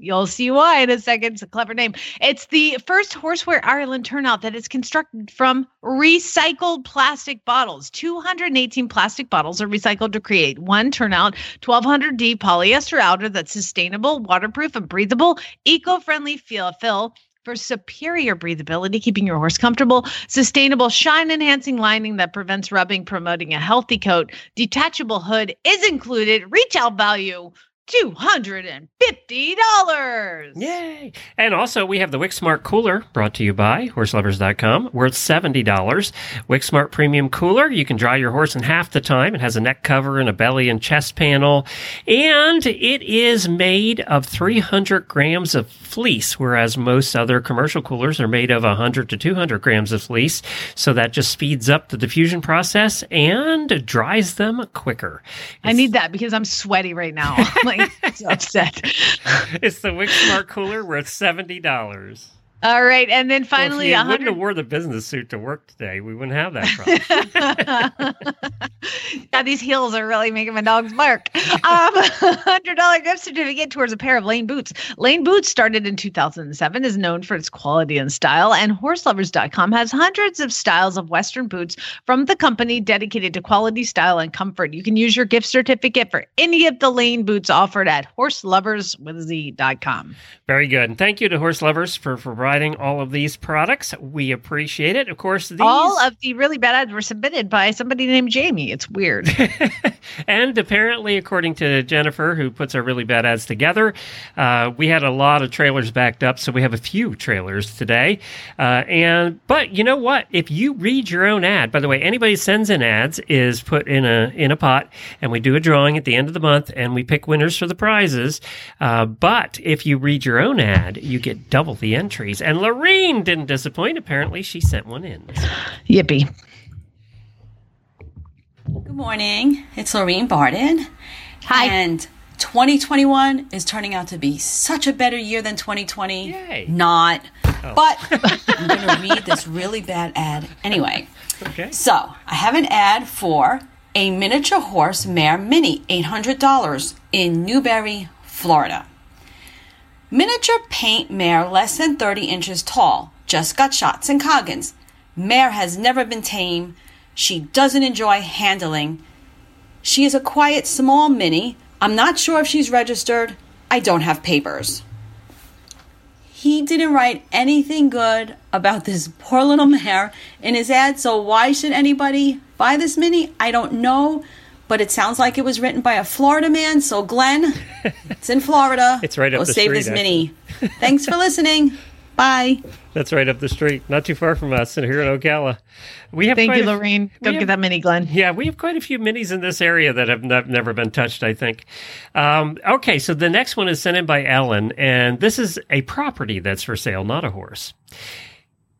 You'll see why in a second. It's a clever name. It's the first horseware Ireland turnout that is constructed from recycled plastic bottles. 218 plastic bottles are recycled to create one turnout 1200D polyester outer that's sustainable, waterproof, and breathable, eco-friendly feel fill for superior breathability, keeping your horse comfortable, sustainable shine enhancing lining that prevents rubbing, promoting a healthy coat. Detachable hood is included. Retail value $250. Yay! And also, we have the WickSmart Cooler brought to you by HorseLoverz.com, worth $70. WickSmart Premium Cooler. You can dry your horse in half the time. It has a neck cover and a belly and chest panel. And it is made of 300 grams of fleece, whereas most other commercial coolers are made of 100 to 200 grams of fleece. So that just speeds up the diffusion process and dries them quicker. I need that because I'm sweaty right now. Like upset. It's the WickSmart Cooler worth $70. All right. And then Well, finally, if a you wouldn't have wore the business suit to work today, we wouldn't have that problem. God, these heels are really making my dogs bark. Um, hundred dollar gift certificate towards a pair of Lane boots. Lane boots started in 2007, is known for its quality and style, and HorseLoverz.com has hundreds of styles of Western boots from the company dedicated to quality, style, and comfort. You can use your gift certificate for any of the Lane boots offered at HorseLoverz.com. Very good. And thank you to Horse Lovers for providing all of these products. We appreciate it. Of course, these All of the really bad ads were submitted by somebody named Jamie. It's weird. and apparently, according to Jennifer, who puts our really bad ads together, uh, we had a lot of trailers backed up, so we have a few trailers today. Uh, and but you know what? If you read your own ad, by the way, anybody sends in ads is put in a in a pot, and we do a drawing at the end of the month, and we pick winners for the prizes. Uh, but if you read your own ad, you get double the entries. And Lorene didn't disappoint. Apparently, she sent one in. Yippee. Good morning. It's Lorene Barden. Hi. And 2021 is turning out to be such a better year than 2020. Yay. Not. Oh. But I'm going to read this really bad ad anyway. Okay. So I have an ad for a miniature horse mare mini, $800 in Newberry, Florida. Miniature paint mare less than 30 inches tall. Just got shots and coggins. Mare has never been tame. She doesn't enjoy handling. She is a quiet small mini. I'm not sure if she's registered. I don't have papers. He didn't write anything good about this poor little mare in his ad, so why should anybody buy this mini? I don't know, but it sounds like it was written by a Florida man. So, Glenn, it's in Florida. It's right up Go the save street, Save this mini. Thanks for listening. Bye. That's right up the street, not too far from us, and here in Ocala. We have Thank quite you, a- Lorraine. Go we get that mini, Glenn. Yeah, we have quite a few minis in this area that have ne- never been touched, I think. Um, okay, so the next one is sent in by Ellen, and this is a property that's for sale, not a horse.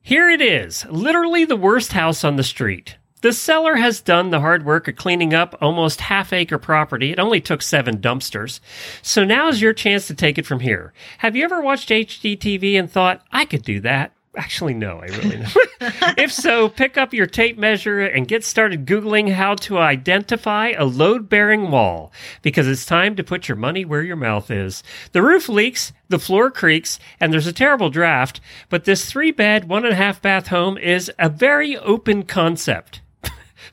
Here it is, literally the worst house on the street. The seller has done the hard work of cleaning up almost half acre property. It only took seven dumpsters. So now's your chance to take it from here. Have you ever watched HGTV and thought, I could do that? Actually, no, I really know. if so, pick up your tape measure and get started Googling how to identify a load bearing wall because it's time to put your money where your mouth is. The roof leaks, the floor creaks, and there's a terrible draft, but this three bed, one and a half bath home is a very open concept.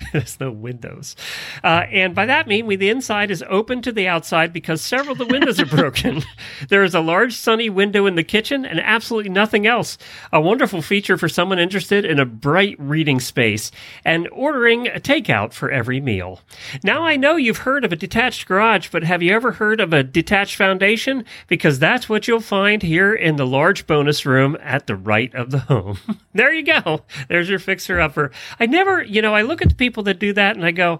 There's no windows. Uh, and by that mean we the inside is open to the outside because several of the windows are broken. there is a large sunny window in the kitchen and absolutely nothing else. A wonderful feature for someone interested in a bright reading space and ordering a takeout for every meal. Now I know you've heard of a detached garage, but have you ever heard of a detached foundation? Because that's what you'll find here in the large bonus room at the right of the home. there you go. There's your fixer upper. I never, you know, I look at the people that do that and I go,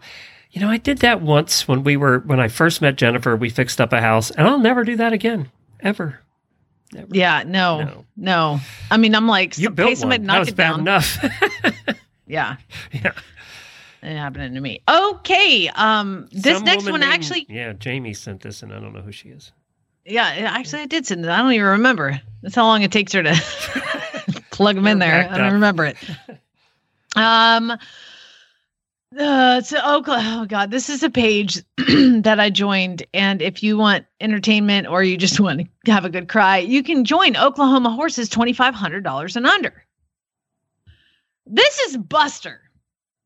you know, I did that once when we were when I first met Jennifer. We fixed up a house, and I'll never do that again, ever. Yeah, no, No. no. I mean, I'm like, You built one. knock That was it bad down. enough. Yeah, yeah. it happened to me. Okay, um, this Some next one named- actually, yeah, Jamie sent this, and I don't know who she is. yeah, actually, I did send it. I don't even remember. That's how long it takes her to plug them in there. I don't up. remember it. Um, uh, so Oklahoma, oh god, this is a page that I joined, and if you want entertainment or you just want to have a good cry, you can join Oklahoma Horses twenty five hundred dollars and under. This is Buster.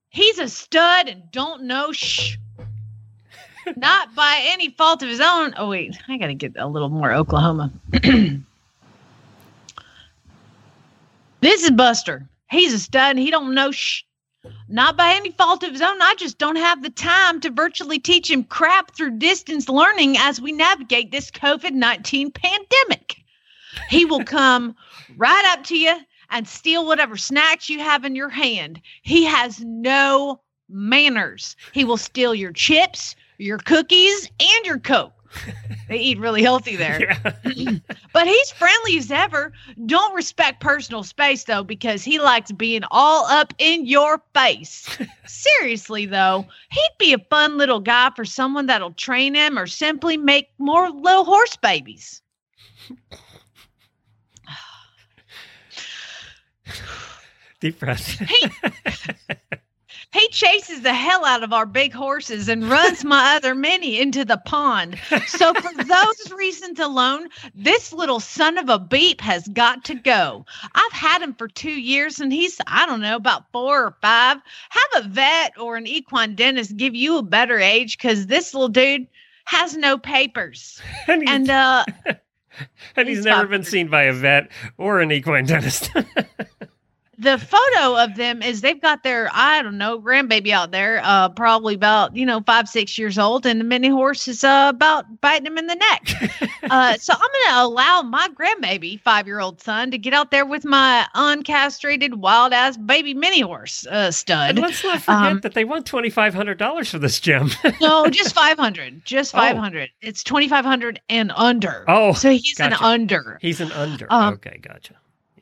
He's a stud and don't know shh. Not by any fault of his own. Oh wait, I gotta get a little more Oklahoma. this is Buster. He's a stud and he don't know shh. Not by any fault of his own. I just don't have the time to virtually teach him crap through distance learning as we navigate this COVID 19 pandemic. He will come right up to you and steal whatever snacks you have in your hand. He has no manners. He will steal your chips, your cookies, and your Coke. They eat really healthy there. Yeah. But he's friendly as ever. Don't respect personal space though, because he likes being all up in your face. Seriously though, he'd be a fun little guy for someone that'll train him or simply make more little horse babies. Deep breath. He chases the hell out of our big horses and runs my other mini into the pond. So, for those reasons alone, this little son of a beep has got to go. I've had him for two years and he's, I don't know, about four or five. Have a vet or an equine dentist give you a better age because this little dude has no papers. and And, uh, and he's he's never been seen by a vet or an equine dentist. The photo of them is they've got their I don't know grandbaby out there, uh, probably about you know five six years old, and the mini horse is uh, about biting him in the neck. uh, so I'm going to allow my grandbaby five year old son to get out there with my uncastrated wild ass baby mini horse uh, and let's not forget Um, that they want twenty five hundred dollars for this gem. no, just five hundred, just Oh. five hundred. It's twenty five hundred and under. Oh, so he's an under. He's an under. Um, okay, gotcha.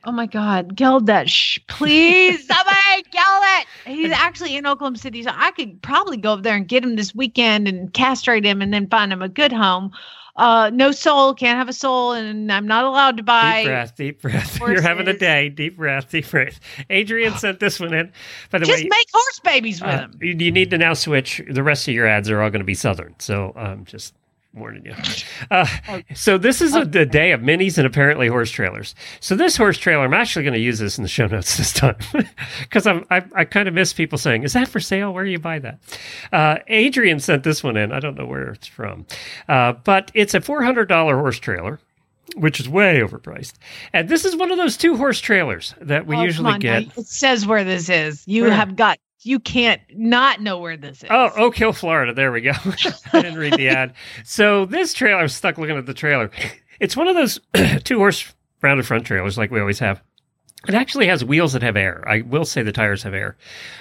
Oh my God, geld that sh please. Somebody geld it. He's actually in Oklahoma City. So I could probably go up there and get him this weekend and castrate him and then find him a good home. Uh no soul, can't have a soul, and I'm not allowed to buy Deep breath, deep breath. You're having a day. Deep breath, deep breath. Adrian sent this one in. By the just way, make horse babies with uh, him. you, you need to now switch. The rest of your ads are all going to be Southern. So I'm just warning you. Uh, so this is a, the day of minis and apparently horse trailers. So this horse trailer, I'm actually going to use this in the show notes this time because I'm I, I kind of miss people saying, "Is that for sale? Where do you buy that?" Uh, Adrian sent this one in. I don't know where it's from, uh, but it's a $400 horse trailer. Which is way overpriced, and this is one of those two horse trailers that we Oh, usually on now. get. It says where this is. You Where? have got you can't not know where this is. Oh, Oak Hill, Florida. There we go. I didn't read the ad. So this trailer, I was stuck looking at the trailer. It's one of those two horse rounded front trailers like we always have. It actually has wheels that have air. I will say the tires have air.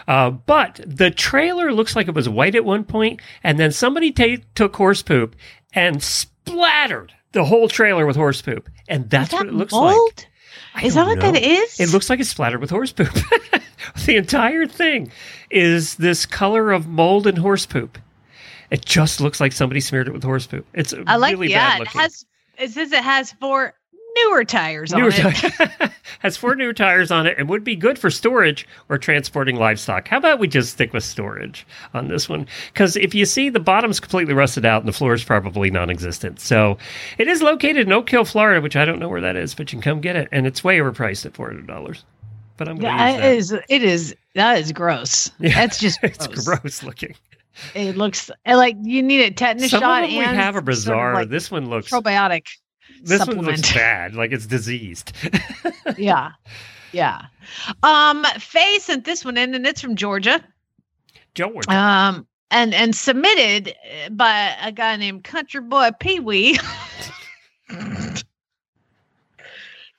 Uh, but the trailer looks like it was white at one point, and then somebody ta- took horse poop and splattered the whole trailer with horse poop. And that's that what it looks mold? like. I Is that what that know. is? It looks like it's splattered with horse poop. the entire thing is this color of mold and horse poop. It just looks like somebody smeared it with horse poop. It's I like really the bad ad. It has it says it has four newer tires Newer on it. tire- has four new tires on it and would be good for storage or transporting livestock. How about we just stick with storage on this one? Because if you see the bottom's completely rusted out and the floor is probably non-existent. So it is located in Oak Hill, Florida, which I don't know where that is, but you can come get it, and it's way overpriced at four hundred dollars. But I'm going Yeah, that. is it is that is gross. Yeah, That's just it's gross. gross looking. It looks like you need a tetanus Some shot of them we and have are sort of bizarre. like this one looks probiotic. This one supplement. looks bad, like it's diseased. yeah, yeah. Um, Faye sent this one in, and it's from Georgia. George, Um, and and submitted uh, by a guy named Country Boy Pee Wee.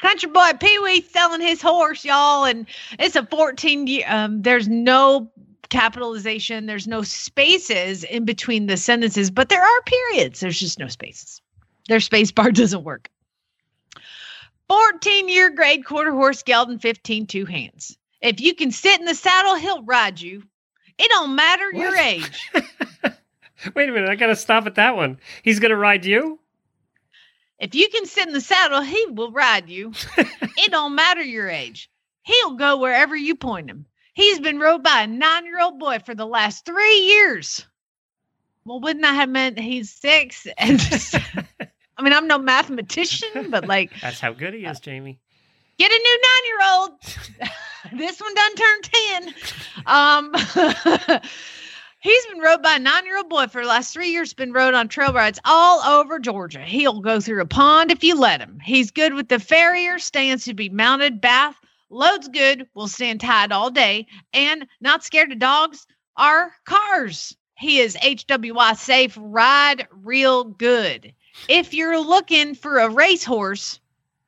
Country Boy Pee Wee selling his horse, y'all, and it's a 14 year. Um, there's no capitalization. There's no spaces in between the sentences, but there are periods. There's just no spaces. Their space bar doesn't work. 14 year grade quarter horse gelding, 15 two hands. If you can sit in the saddle, he'll ride you. It don't matter your age. wait a minute, I got to stop at that one. He's going to ride you. If you can sit in the saddle, he will ride you. it don't matter your age. He'll go wherever you point him. He's been rode by a nine year old boy for the last three years. Well, wouldn't that have meant he's six? And I mean, I'm no mathematician, but like, That's how good he is, Jamie. get a new nine year old. this one done turned 10. Um, he's been rode by a nine year old boy for the last three years, been rode on trail rides all over Georgia. He'll go through a pond if you let him. He's good with the farrier, stands to be mounted, bath, loads good, will stand tied all day, and not scared of dogs are cars. He is HWI safe, ride real good. If you're looking for a racehorse,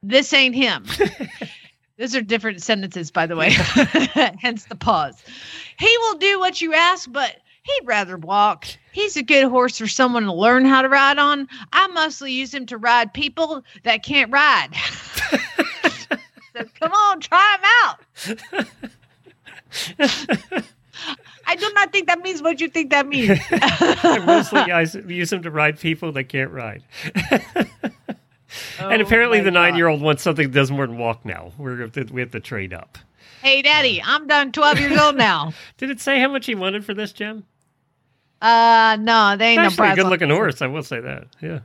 this ain't him. Those are different sentences, by the way, hence the pause. He will do what you ask, but he'd rather walk. He's a good horse for someone to learn how to ride on. I mostly use him to ride people that can't ride. so come on, try him out. I do not think that means what you think that means. Mostly guys use them to ride people that can't ride. and apparently, Oh the nine-year-old wants something that does more than walk. Now we're we have to trade up. Hey, Daddy, I'm done 12 years old now. Did it say how much he wanted for this gem? Uh, no, they ain't no Actually, a good-looking horse. I will say that. Yeah.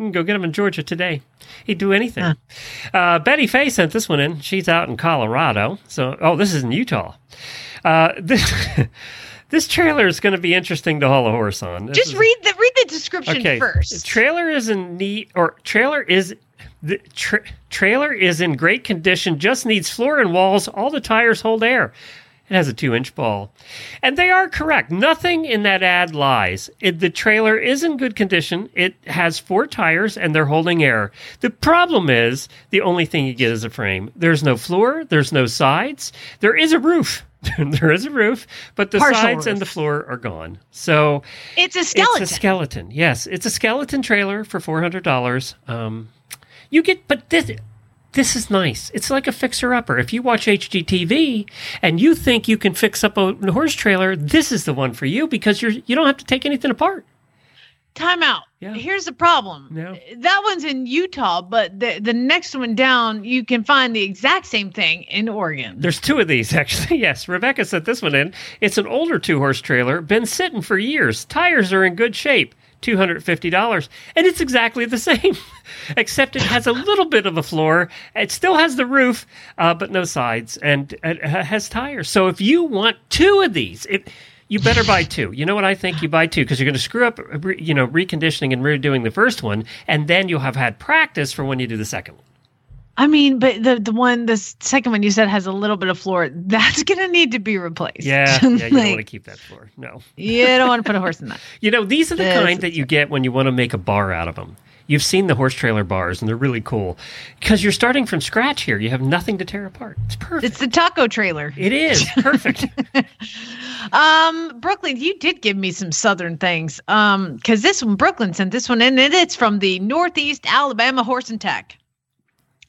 You can go get him in Georgia today. He'd do anything. Uh, Betty Faye sent this one in. She's out in Colorado. So, oh, this is in Utah. Uh, this, this trailer is going to be interesting to haul a horse on. This Just is- read the read the description okay. first. Trailer is in neat, or trailer is the tra- trailer is in great condition. Just needs floor and walls. All the tires hold air. It has a two-inch ball, and they are correct. Nothing in that ad lies. It, the trailer is in good condition. It has four tires, and they're holding air. The problem is the only thing you get is a frame. There's no floor. There's no sides. There is a roof. there is a roof, but the Partial sides and the floor are gone. So it's a skeleton. it's a skeleton. Yes, it's a skeleton trailer for four hundred dollars. Um, you get, but this this is nice. It's like a fixer upper. If you watch HGTV and you think you can fix up a horse trailer, this is the one for you because you're you don't have to take anything apart. Time out. Yeah. Here's the problem. Yeah. That one's in Utah, but the the next one down, you can find the exact same thing in Oregon. There's two of these actually. Yes, Rebecca sent this one in. It's an older two horse trailer, been sitting for years. Tires are in good shape. Two hundred fifty dollars, and it's exactly the same, except it has a little bit of a floor. It still has the roof, uh, but no sides, and it has tires. So if you want two of these, it, you better buy two. You know what I think? You buy two because you're going to screw up, you know, reconditioning and redoing the first one, and then you'll have had practice for when you do the second one. I mean, but the the one the second one you said has a little bit of floor. That's gonna need to be replaced. Yeah, yeah, you don't want to keep that floor. No. you don't want to put a horse in that. You know, these are the Yes, kind that you get when you want to make a bar out of them. You've seen the horse trailer bars, and they're really cool because you're starting from scratch here. You have nothing to tear apart. It's perfect. It's the taco trailer. it is perfect. Um, Brooklyn, you did give me some southern things. Um, because this one, Brooklyn sent this one in, and it's from the Northeast Alabama Horse and Tack.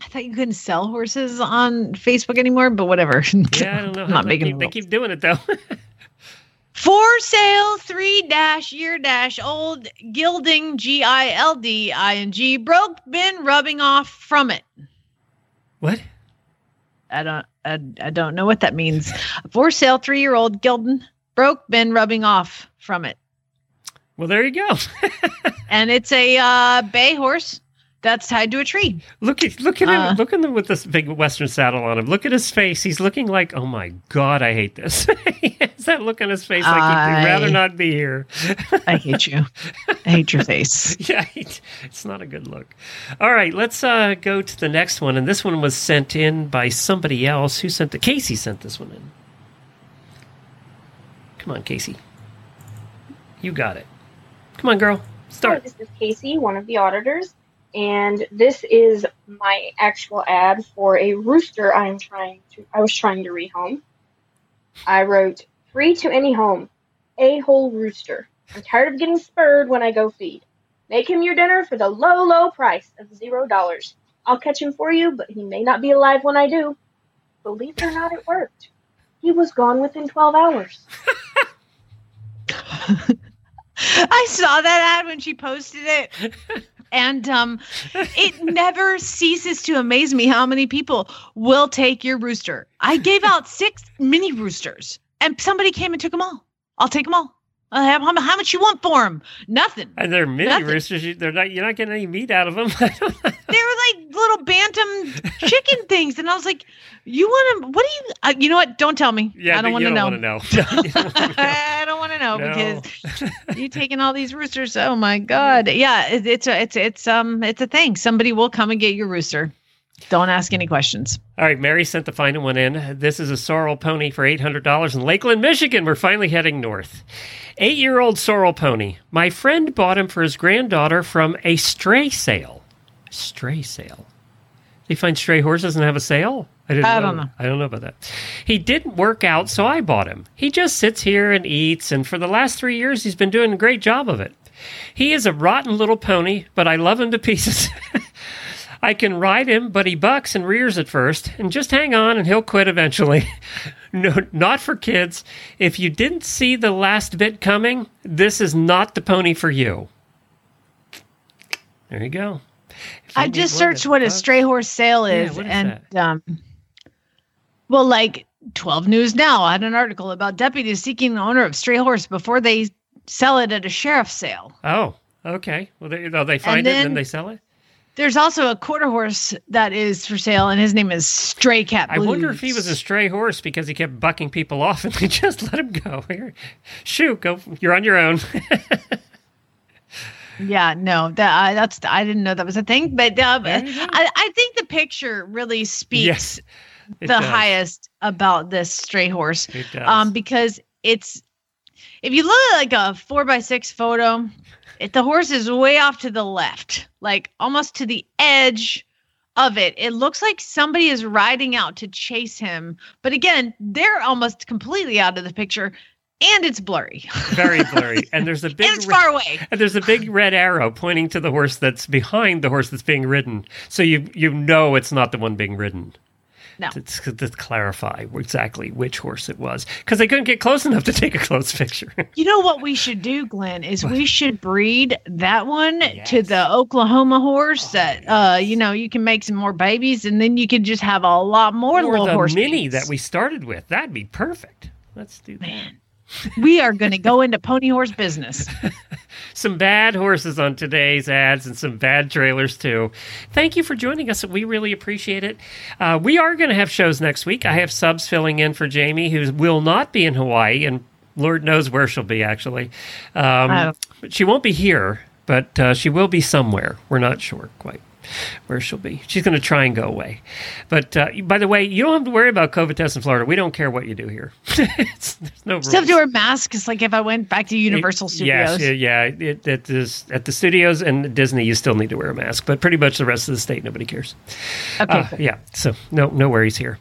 I thought you couldn't sell horses on Facebook anymore, but whatever. yeah, I don't know. I'm not they, making keep, they keep doing it though. For sale, three dash year dash old gilding G I L D I N G broke been rubbing off from it. what? I don't I, I don't know what that means. For sale, three year old Gildan broke been rubbing off from it. Well, there you go. And it's a uh, bay horse that's tied to a tree. look at look at him. Uh. Look at him with this big western saddle on him. Look at his face. He's looking like, oh my god, I hate this. Is that look on his face like he'd rather not be here? I hate you. I hate your face. yeah, it's not a good look. All right, let's uh, go to the next one, and this one was sent in by somebody else. Who sent it? Casey sent this one in. Come on, Casey. You got it. Come on, girl. Hi, Start. this is Casey, one of the auditors, and this is my actual ad for a rooster I am trying to I was trying to rehome. I wrote free to any home, a whole rooster. I'm tired of getting spurred when I go feed. Make him your dinner for the low, low price of zero dollars. I'll catch him for you, but he may not be alive when I do. Believe it or not, it worked. He was gone within 12 hours. I saw that ad when she posted it. And um, it never ceases to amaze me how many people will take your rooster. I gave out six mini roosters, and somebody came and took them all. I'll take them all. How, how much you want for them? Nothing. And they're mini Nothing. roosters. You, they're not. You're not getting any meat out of them. They were like little bantam chicken things, and I was like, "You want to? What do you? Uh, you know what? Don't tell me. yeah, I don't want to know. know. No, don't wanna know. I don't want to know No. because you taking all these roosters. Oh my god! Yeah, it, it's a, it's it's um it's a thing. Somebody will come and get your rooster. Don't ask any questions. All right, Mary sent the final one in. This is a sorrel pony for $800 in Lakeland, Michigan. We're finally heading north. Eight year old sorrel pony. My friend bought him for his granddaughter from a stray sale. Stray sale. They find stray horses and have a sale? I, didn't I don't know. I don't know about that. He didn't work out, so I bought him. He just sits here and eats, and for the last three years, he's been doing a great job of it. He is a rotten little pony, but I love him to pieces. I can ride him, but he bucks and rears at first, and just hang on and he'll quit eventually. no, not for kids. If you didn't see the last bit coming, this is not the pony for you. There you go. I just searched what a stray horse sale Yeah, is, is and um, well, like 12 News Now had an article about deputies seeking the owner of stray horse before they sell it at a sheriff's sale. Oh, okay. Well, they, oh, they find it and then- then they sell it. There's also a quarter horse that is for sale, and his name is Stray Cat. I wonder if he was a stray horse because he kept bucking people off and they just let him go. Shoot, go. You're on your own. Yeah, no, that I that's I didn't know that was a thing, but uh, There you go. I, I think the picture really speaks yes, the does. highest about this stray horse. It does. um, because it's if you look at like a four by six photo, it, the horse is way off to the left, like almost to the edge of it. It looks like somebody is riding out to chase him, but again, they're almost completely out of the picture, and it's blurry. very blurry. And there's a big and it's re- far away. and there's a big red arrow pointing to the horse that's behind the horse that's being ridden. So you you know it's not the one being ridden. No. To, to, to clarify exactly which horse it was, because they couldn't get close enough to take a close picture. You know what we should do, Glenn, is we should breed that one to Yes. Oh, the Oklahoma horse that uh you know you can make some more babies and then you can just have a lot more or little the horse mini babies. that we started with. That'd be perfect. Let's do that. man. We are going to go into pony horse business. some bad horses on today's ads and some bad trailers too. Thank you for joining us. We really appreciate it. Uh, we are going to have shows next week. I have subs filling in for Jamie, who will not be in Hawaii, and Lord knows where she'll be actually. Um, Oh. she won't be here, but uh, she will be somewhere. We're not sure quite where she'll be. She's going to try and go away. But uh, by the way, you don't have to worry about COVID tests in Florida. We don't care what you do here. It's- there's no rules. Still have to wear masks like if I went back to Universal Studios. Yes, yeah, yeah. It, it is, at the studios and Disney, you still need to wear a mask, but pretty much the rest of the state, nobody cares. Okay. Uh, yeah, so no, no worries here.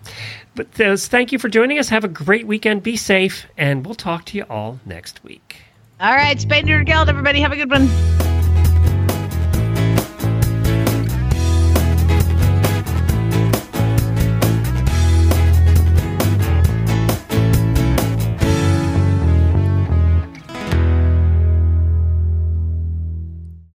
But those, thank you for joining us. Have a great weekend. Be safe, and we'll talk to you all next week. All right, Spade Nerd Geld, everybody have a good one.